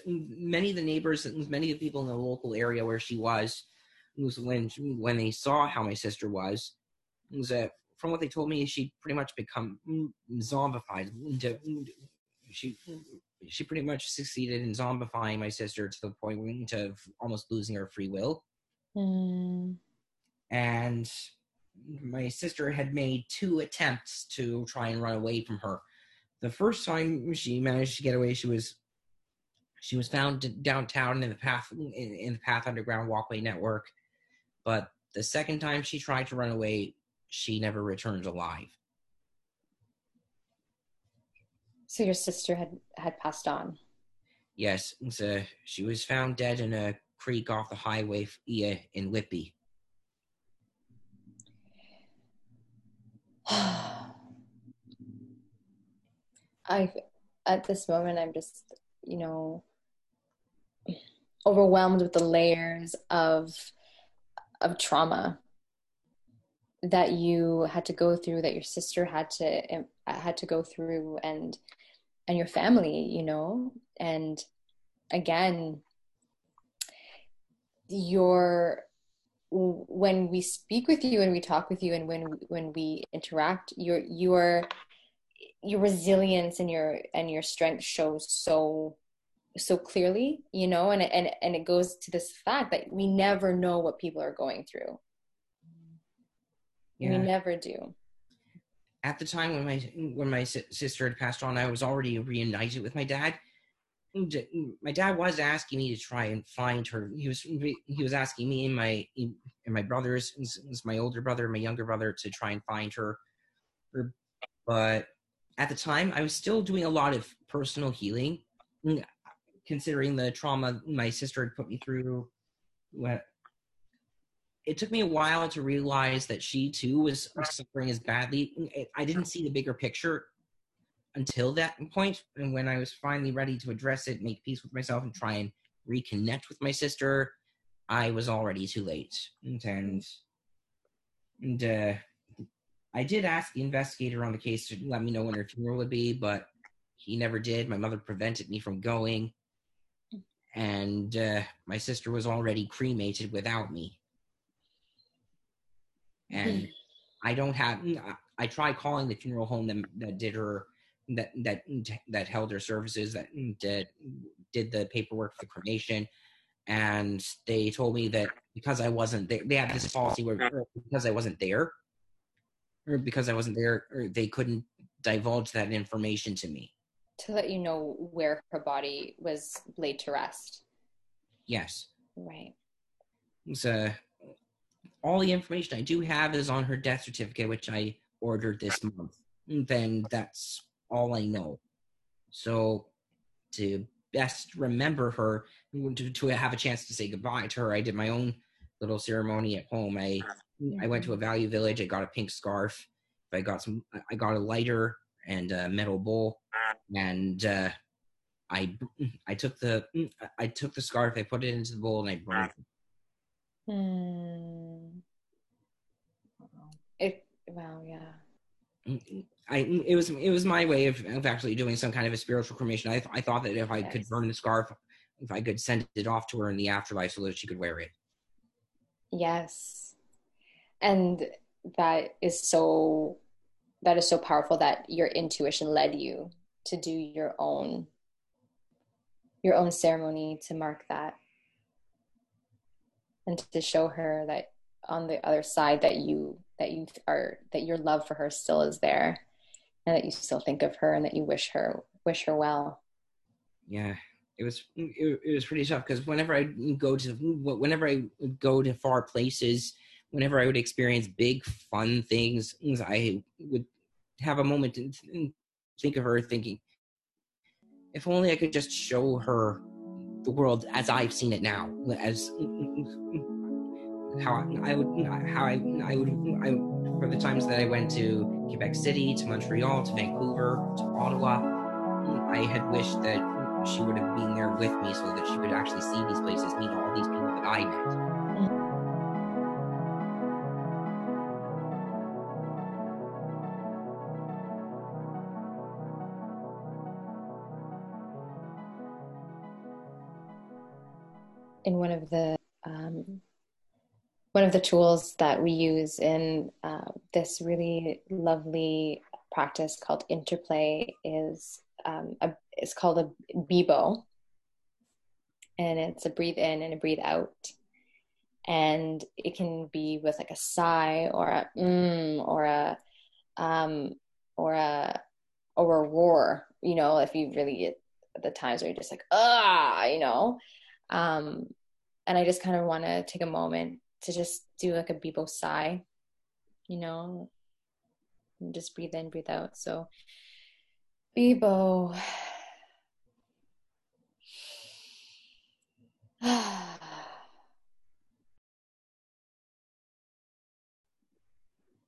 many of the neighbors, many of the people in the local area where she was, was when when they saw how my sister was, was that from what they told me, she'd pretty much become mm, zombified into she she pretty much succeeded in zombifying my sister to the point of almost losing her free will. Mm. And my sister had made two attempts to try and run away from her. The first time she managed to get away, she was she was found downtown in the path in, in the path underground walkway network. But the second time she tried to run away, she never returned alive. So your sister had had passed on. Yes, so she was found dead in a creek off the highway in Whitby. I at this moment I'm just, you know, overwhelmed with the layers of of trauma that you had to go through that your sister had to had to go through and and your family you know? And again your when we speak with you and we talk with you and when when we interact your your your resilience and your and your strength shows so so clearly you know and and and it goes to this fact that we never know what people are going through yeah. we never do at the time when my when my sister had passed on, I was already reunited with my dad, my dad was asking me to try and find her. He was he was asking me and my and my brothers, my older brother, my younger brother, to try and find her. But at the time, I was still doing a lot of personal healing, considering the trauma my sister had put me through. It took me a while to realize that she too was suffering as badly. I didn't see the bigger picture until that point and when i was finally ready to address it make peace with myself and try and reconnect with my sister i was already too late and and uh, i did ask the investigator on the case to let me know when her funeral would be but he never did. My mother prevented me from going. And uh, my sister was already cremated without me. And i don't have i tried calling the funeral home that, that did her that that that held her services that did did the paperwork for the cremation. And they told me that because I wasn't there, they had this policy where because I wasn't there, or because I wasn't there, or they couldn't divulge that information to me. To let you know where her body was laid to rest. Yes. Right. So all the information I do have is on her death certificate, which I ordered this month. And then that's all I know. So to best remember her, to, to have a chance to say goodbye to her, I did my own little ceremony at home. I I went to a value village. I got a pink scarf. I got some. I got a lighter and a metal bowl, and uh, I I took the I took the scarf. I put it into the bowl and I burned it. Hmm. It wow yeah. I it was it was my way of, of actually doing some kind of a spiritual cremation. I I thought that if I could burn the scarf, if I could send it off to her in the afterlife so that she could wear it. Yes, and that is so that is so powerful that your intuition led you to do your own your own ceremony to mark that. And to show her that on the other side that you that you are that your love for her still is there. And that you still think of her and that you wish her wish her well. Yeah. It was it, it was pretty tough because whenever i go to whenever i go to far places whenever i would experience big fun things i would have a moment and think of her thinking if only i could just show her the world as i've seen it now as how I would how I I would I for the times that I went to Quebec City, to Montreal, to Vancouver, to Ottawa, I had wished that she would have been there with me so that she could actually see these places, meet all these people that I met. In one of the um, one of the tools that we use in uh, this really lovely practice called interplay is um, a, it's called a bibo and it's a breathe in and a breathe out. And it can be with like a sigh or a mm or a um or a or a roar you know if you really get the times where you're just like ah you know um and i just kind of want to take a moment to just do like a bibo sigh, you know, and just breathe in, breathe out. So, bibo.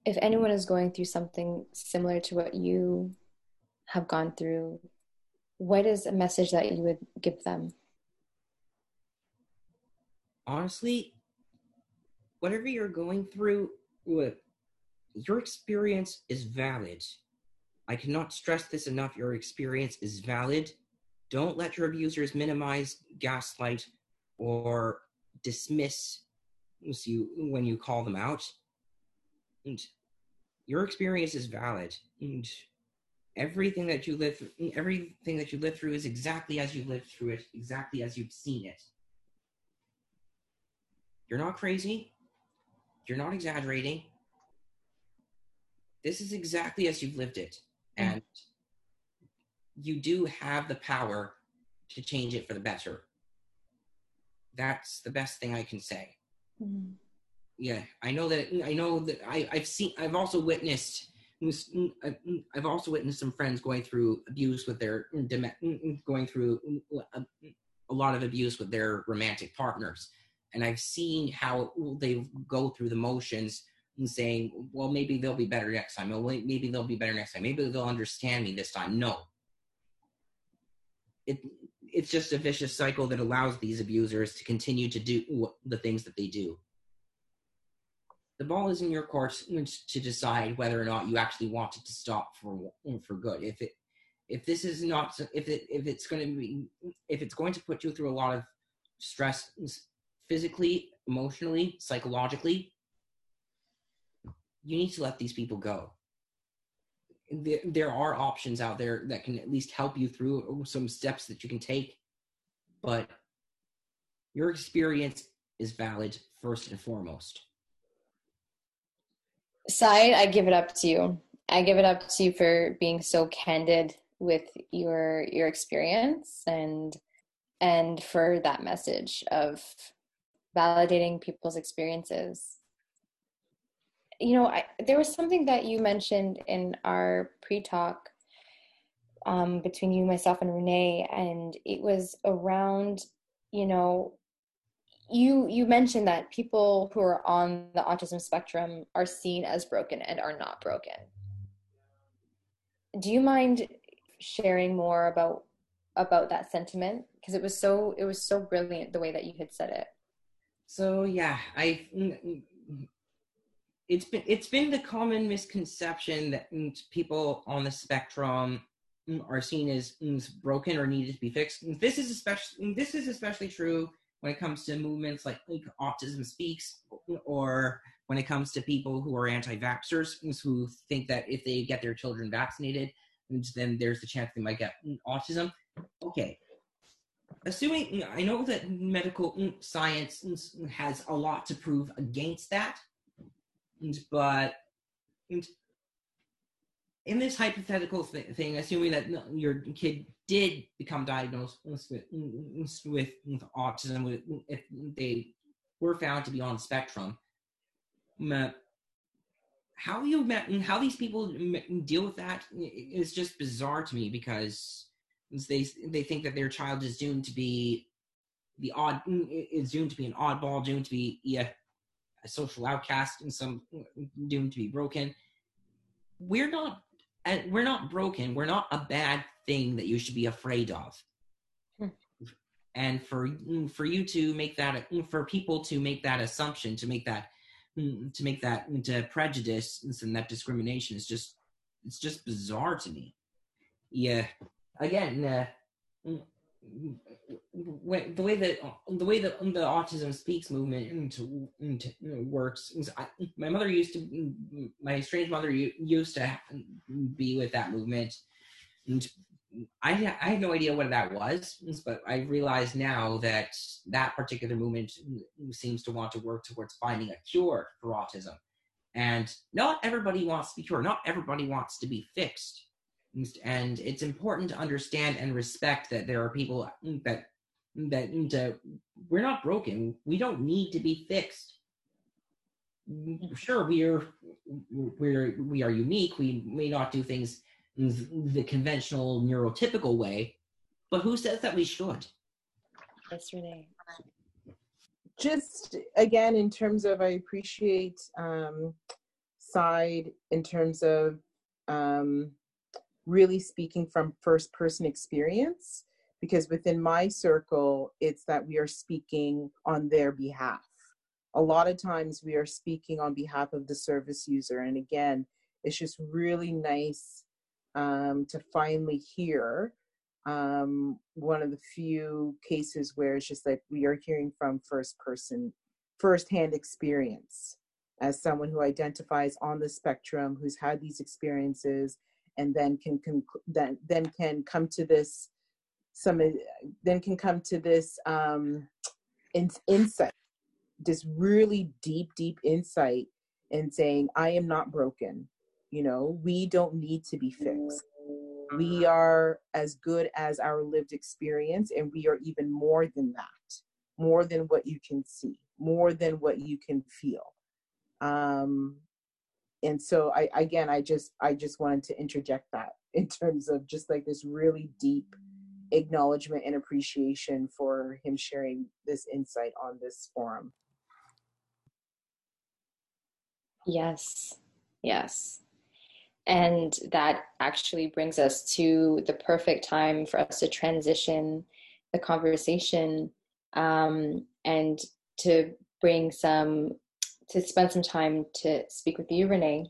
if anyone is going through something similar to what you have gone through, what is a message that you would give them? Honestly, whatever you're going through, your experience is valid. I cannot stress this enough. Your experience is valid. Don't let your abusers minimize, gaslight, or dismiss you when you call them out. And your experience is valid. And everything that you live everything that you live through is exactly as you lived through it, exactly as you've seen it. You're not crazy. You're not exaggerating. This is exactly as you've lived it. Mm. And you do have the power to change it for the better. That's the best thing I can say. Mm-hmm. Yeah, I know that. I know that. I, I've seen. I've also witnessed. Mm, uh, mm, I've also witnessed some friends going through abuse with their mm, going through a lot of abuse with their romantic partners, and I've seen how they go through the motions and saying, "Well, maybe they'll be better next time. Maybe they'll be better next time. Maybe they'll understand me this time." No, it it's just a vicious cycle that allows these abusers to continue to do the things that they do. The ball is in your court to decide whether or not you actually want it to stop for for good. If it if this is not if it if it's going to be if it's going to put you through a lot of stress physically, emotionally, psychologically, you need to let these people go there, there are options out there that can at least help you through some steps that you can take but your experience is valid first and foremost Said, I give it up to you. I give it up to you for being so candid with your your experience and and for that message of validating people's experiences you know, I, there was something that you mentioned in our pre-talk um, between you, myself, and Renée, and it was around, you know, you you mentioned that people who are on the autism spectrum are seen as broken and are not broken. Do you mind sharing more about about that sentiment because it was so it was so brilliant the way that you had said it. So yeah, I it's been it's been the common misconception that mm, people on the spectrum mm, are seen as mm, broken or needed to be fixed. This is especially this is especially true when it comes to movements like, like Autism Speaks, or when it comes to people who are anti-vaxxers who think that if they get their children vaccinated, then there's the chance they might get autism. Okay, assuming I know that medical science has a lot to prove against that, but in this hypothetical thing, assuming that your kid did become diagnosed with, with, autism, if they were found to be on the spectrum, how you how these people deal with that is just bizarre to me because they they think that their child is doomed to be the odd mm, is doomed to be an oddball, doomed to be yeah, a social outcast and some doomed to be broken. We're not and we're not broken. We're not a bad thing that you should be afraid of. Hmm. And for mm, for you to make that mm, for people to make that assumption, to make that to make that into prejudice and that discrimination is just it's just bizarre to me. Yeah. Again, uh, the way that the way that the autism speaks movement works I, my mother used to my strange mother used to be with that movement. And I, I had no idea what that was but i realize now that that particular movement seems to want to work towards finding a cure for autism. And not everybody wants to be cured. Not everybody wants to be fixed and it's important to understand and respect that there are people that that uh, we're not broken. We don't need to be fixed. Sure we are we're we are unique. We may not do things the conventional neurotypical way but who says that we should? Yesterday just again in terms of i appreciate um Said in terms of um really speaking from first person experience because within my circle it's that we are speaking on their behalf. A lot of times we are speaking on behalf of the service user and again it's just really nice um, to finally hear um, one of the few cases where it's just like we are hearing from first person first hand experience. As someone who identifies on the spectrum who's had these experiences and then can then then can come to this some then can come to this um in, insight this really deep deep insight in saying i am not broken. You know we don't need to be fixed. We are as good as our lived experience and we are even more than that more than what you can see more than what you can feel. Um and so i again i just i just wanted to interject that in terms of just like this really deep acknowledgement and appreciation for him sharing this insight on this forum. Yes yes. And that actually brings us to the perfect time for us to transition the conversation um, and to bring some, to spend some time to speak with you, Renée.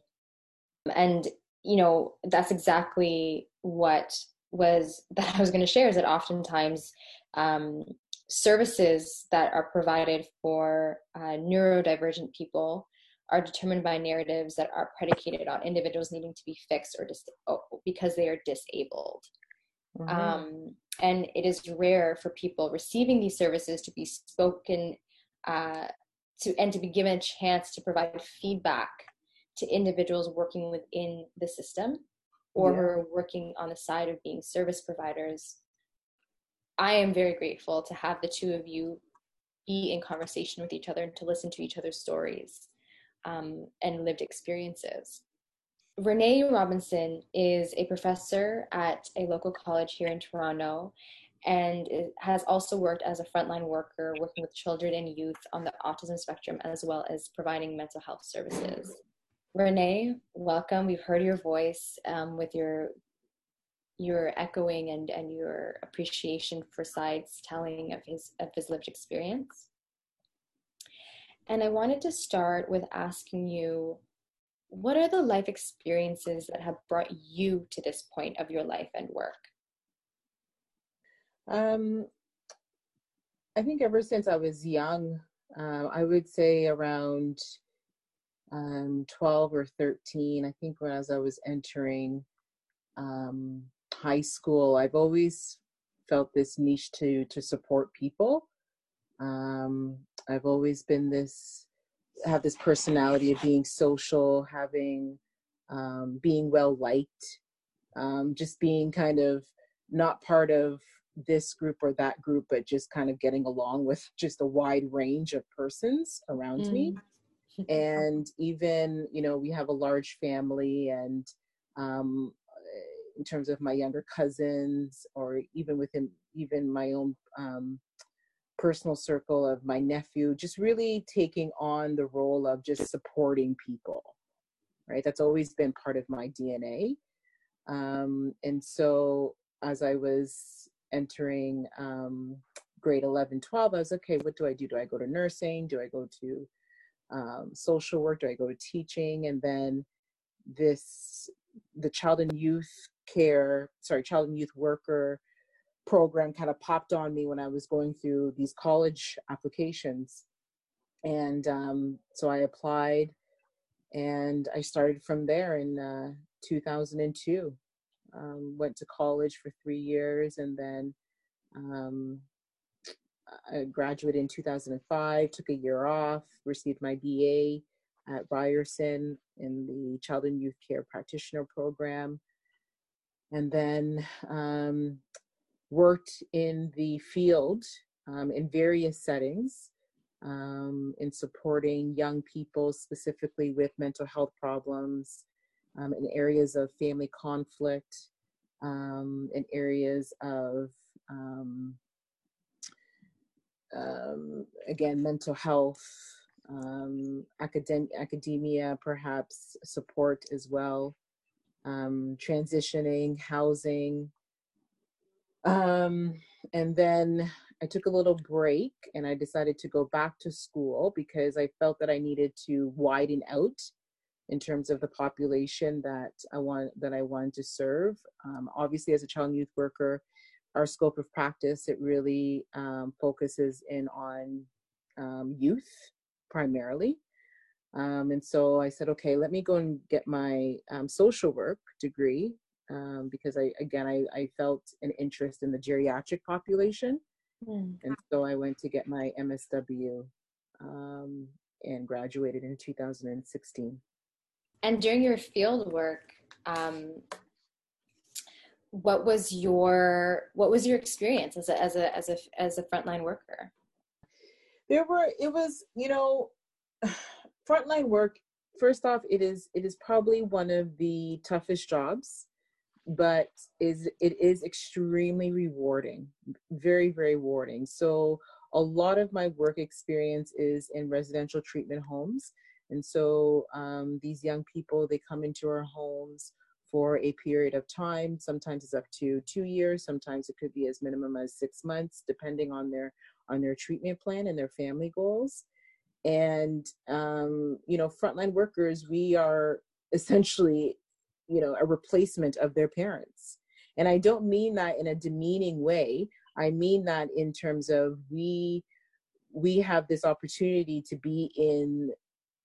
And, you know, that's exactly what was that I was going to share is that oftentimes um, services that are provided for uh, neurodivergent people are determined by narratives that are predicated on individuals needing to be fixed or dis- because they are disabled. Mm-hmm. Um, and it is rare for people receiving these services to be spoken uh, to and to be given a chance to provide feedback to individuals working within the system or yeah. who are working on the side of being service providers. I am very grateful to have the two of you be in conversation with each other and to listen to each other's stories um, and lived experiences. Renée Robinson is a professor at a local college here in Toronto and has also worked as a frontline worker working with children and youth on the autism spectrum as well as providing mental health services. Renée, welcome. We've heard your voice um, with your your echoing and, and your appreciation for Said's telling of his of his lived experience. And I wanted to start with asking you what are the life experiences that have brought you to this point of your life and work? Um, I think ever since I was young, uh, I would say around um, 12 or 13, I think when as I was entering um, high school, I've always felt this niche to to support people. Um, I've always been this have this personality of being social, having um, being well liked, um, just being kind of not part of this group or that group, but just kind of getting along with just a wide range of persons around mm. me. And even, you know, we have a large family, and um, in terms of my younger cousins, or even within even my own um, personal circle of my nephew, just really taking on the role of just supporting people, right? That's always been part of my DNA. Um, and so as I was entering um, grade 11, 12, I was okay, what do I do? Do I go to nursing? Do I go to um, social work? Do I go to teaching? And then this, the child and youth care, sorry, child and youth worker program kind of popped on me when I was going through these college applications. And um, so I applied and I started from there in uh, 2002. Um, went to college for three years and then um, I graduated in 2005, took a year off, received my BA at Ryerson in the Child and Youth Care Practitioner Program. And then um, worked in the field um, in various settings um, in supporting young people specifically with mental health problems um, in areas of family conflict, um, in areas of um, um, again mental health, academ- academia, perhaps support as well, transitioning, housing. Um, and then I took a little break and I decided to go back to school because I felt that I needed to widen out in terms of the population that I want that I wanted to serve. Um, obviously, as a child and youth worker, our scope of practice it really um, focuses in on um, youth primarily. Um, and so I said, okay, let me go and get my um, social work degree um, because I again I, I felt an interest in the geriatric population, mm. and so I went to get my MSW um, and graduated in 2016. And during your field work, um, what was your what was your experience as a as a as a as a frontline worker? There were it was you know frontline work. First off, it is it is probably one of the toughest jobs, but is it is extremely rewarding, very very rewarding. So a lot of my work experience is in residential treatment homes, and so um, these young people they come into our homes for a period of time. Sometimes it's up to two years. Sometimes it could be as minimum as six months, depending on their on their treatment plan and their family goals. And um, you know, frontline workers, we are essentially, you know, a replacement of their parents. And I don't mean that in a demeaning way. I mean that in terms of we we have this opportunity to be in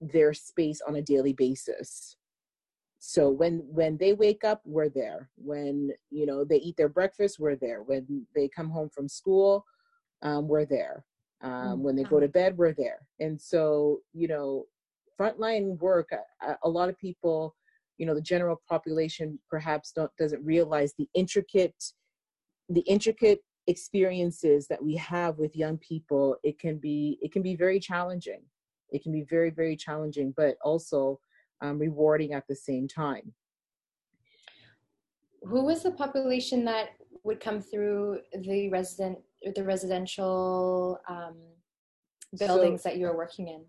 their space on a daily basis. So when when they wake up we're there. When you know they eat their breakfast we're there. When they come home from school um, we're there. Um, when they go to bed we're there. And so you know frontline work a, a lot of people you know the general population perhaps don't doesn't realize the intricate the intricate experiences that we have with young people. It can be it can be very challenging it can be very very challenging but also um, rewarding at the same time. Who was the population that would come through the resident the residential um, buildings so, that you were working in?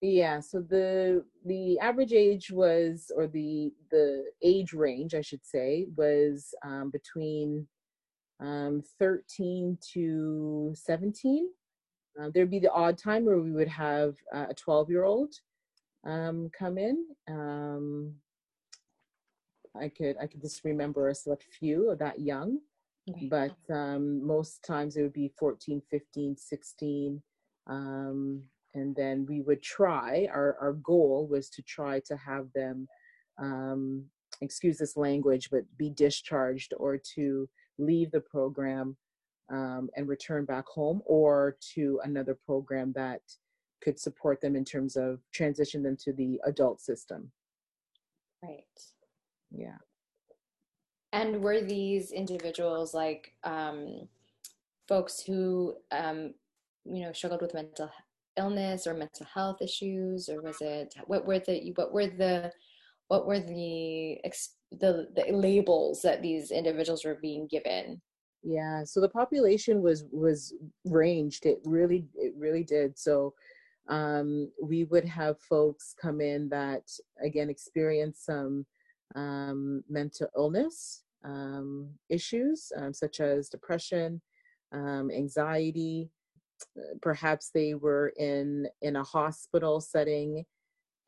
Yeah, so the the average age was, or the the age range, I should say, was um, between um, 13 to 17. Uh, there'd be the odd time where we would have uh, a 12 year old um, come in. Um, I could I could just remember a select few of that young, but um, most times it would be 14, 15, 16. Um, and then we would try, our, our goal was to try to have them, um, excuse this language, but be discharged or to leave the program um, and return back home or to another program that could support them in terms of transition them to the adult system. Right. Yeah. And were these individuals like um, folks who, um, you know, struggled with mental illness or mental health issues, or was it what were the what were the what were the the, the labels that these individuals were being given? Yeah, so the population was was ranged. It really it really did. So um, we would have folks come in that again experience some um, mental illness um, issues um, such as depression um, anxiety perhaps they were in in a hospital setting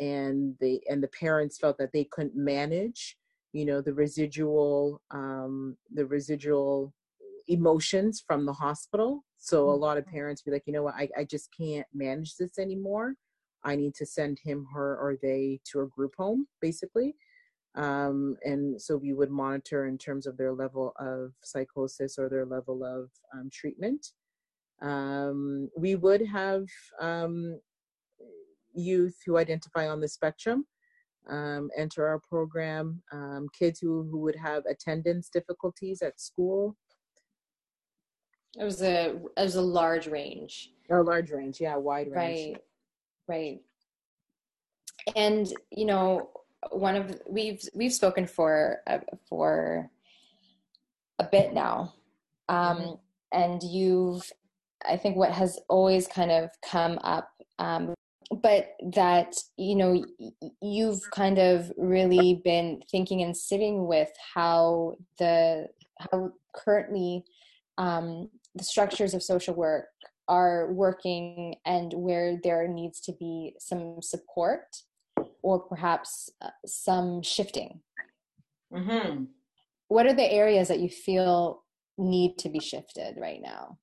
and they and the parents felt that they couldn't manage you know the residual um, the residual emotions from the hospital so a lot of mm-hmm. parents be like, you know what, I, I just can't manage this anymore. I need to send him, her, or they to a group home, basically. Um, and so we would monitor in terms of their level of psychosis or their level of um, treatment. Um, we would have um, youth who identify on the spectrum um, enter our program, um, kids who, who would have attendance difficulties at school, it was a it was a large range. A large range, yeah, wide range. Right, right. And you know, one of we've we've spoken for uh, for a bit now, um, mm-hmm. and you've I think what has always kind of come up, um, but that you know you've kind of really been thinking and sitting with how the how currently um, the structures of social work are working and where there needs to be some support or perhaps uh, some shifting. Mm-hmm. What are the areas that you feel need to be shifted right now?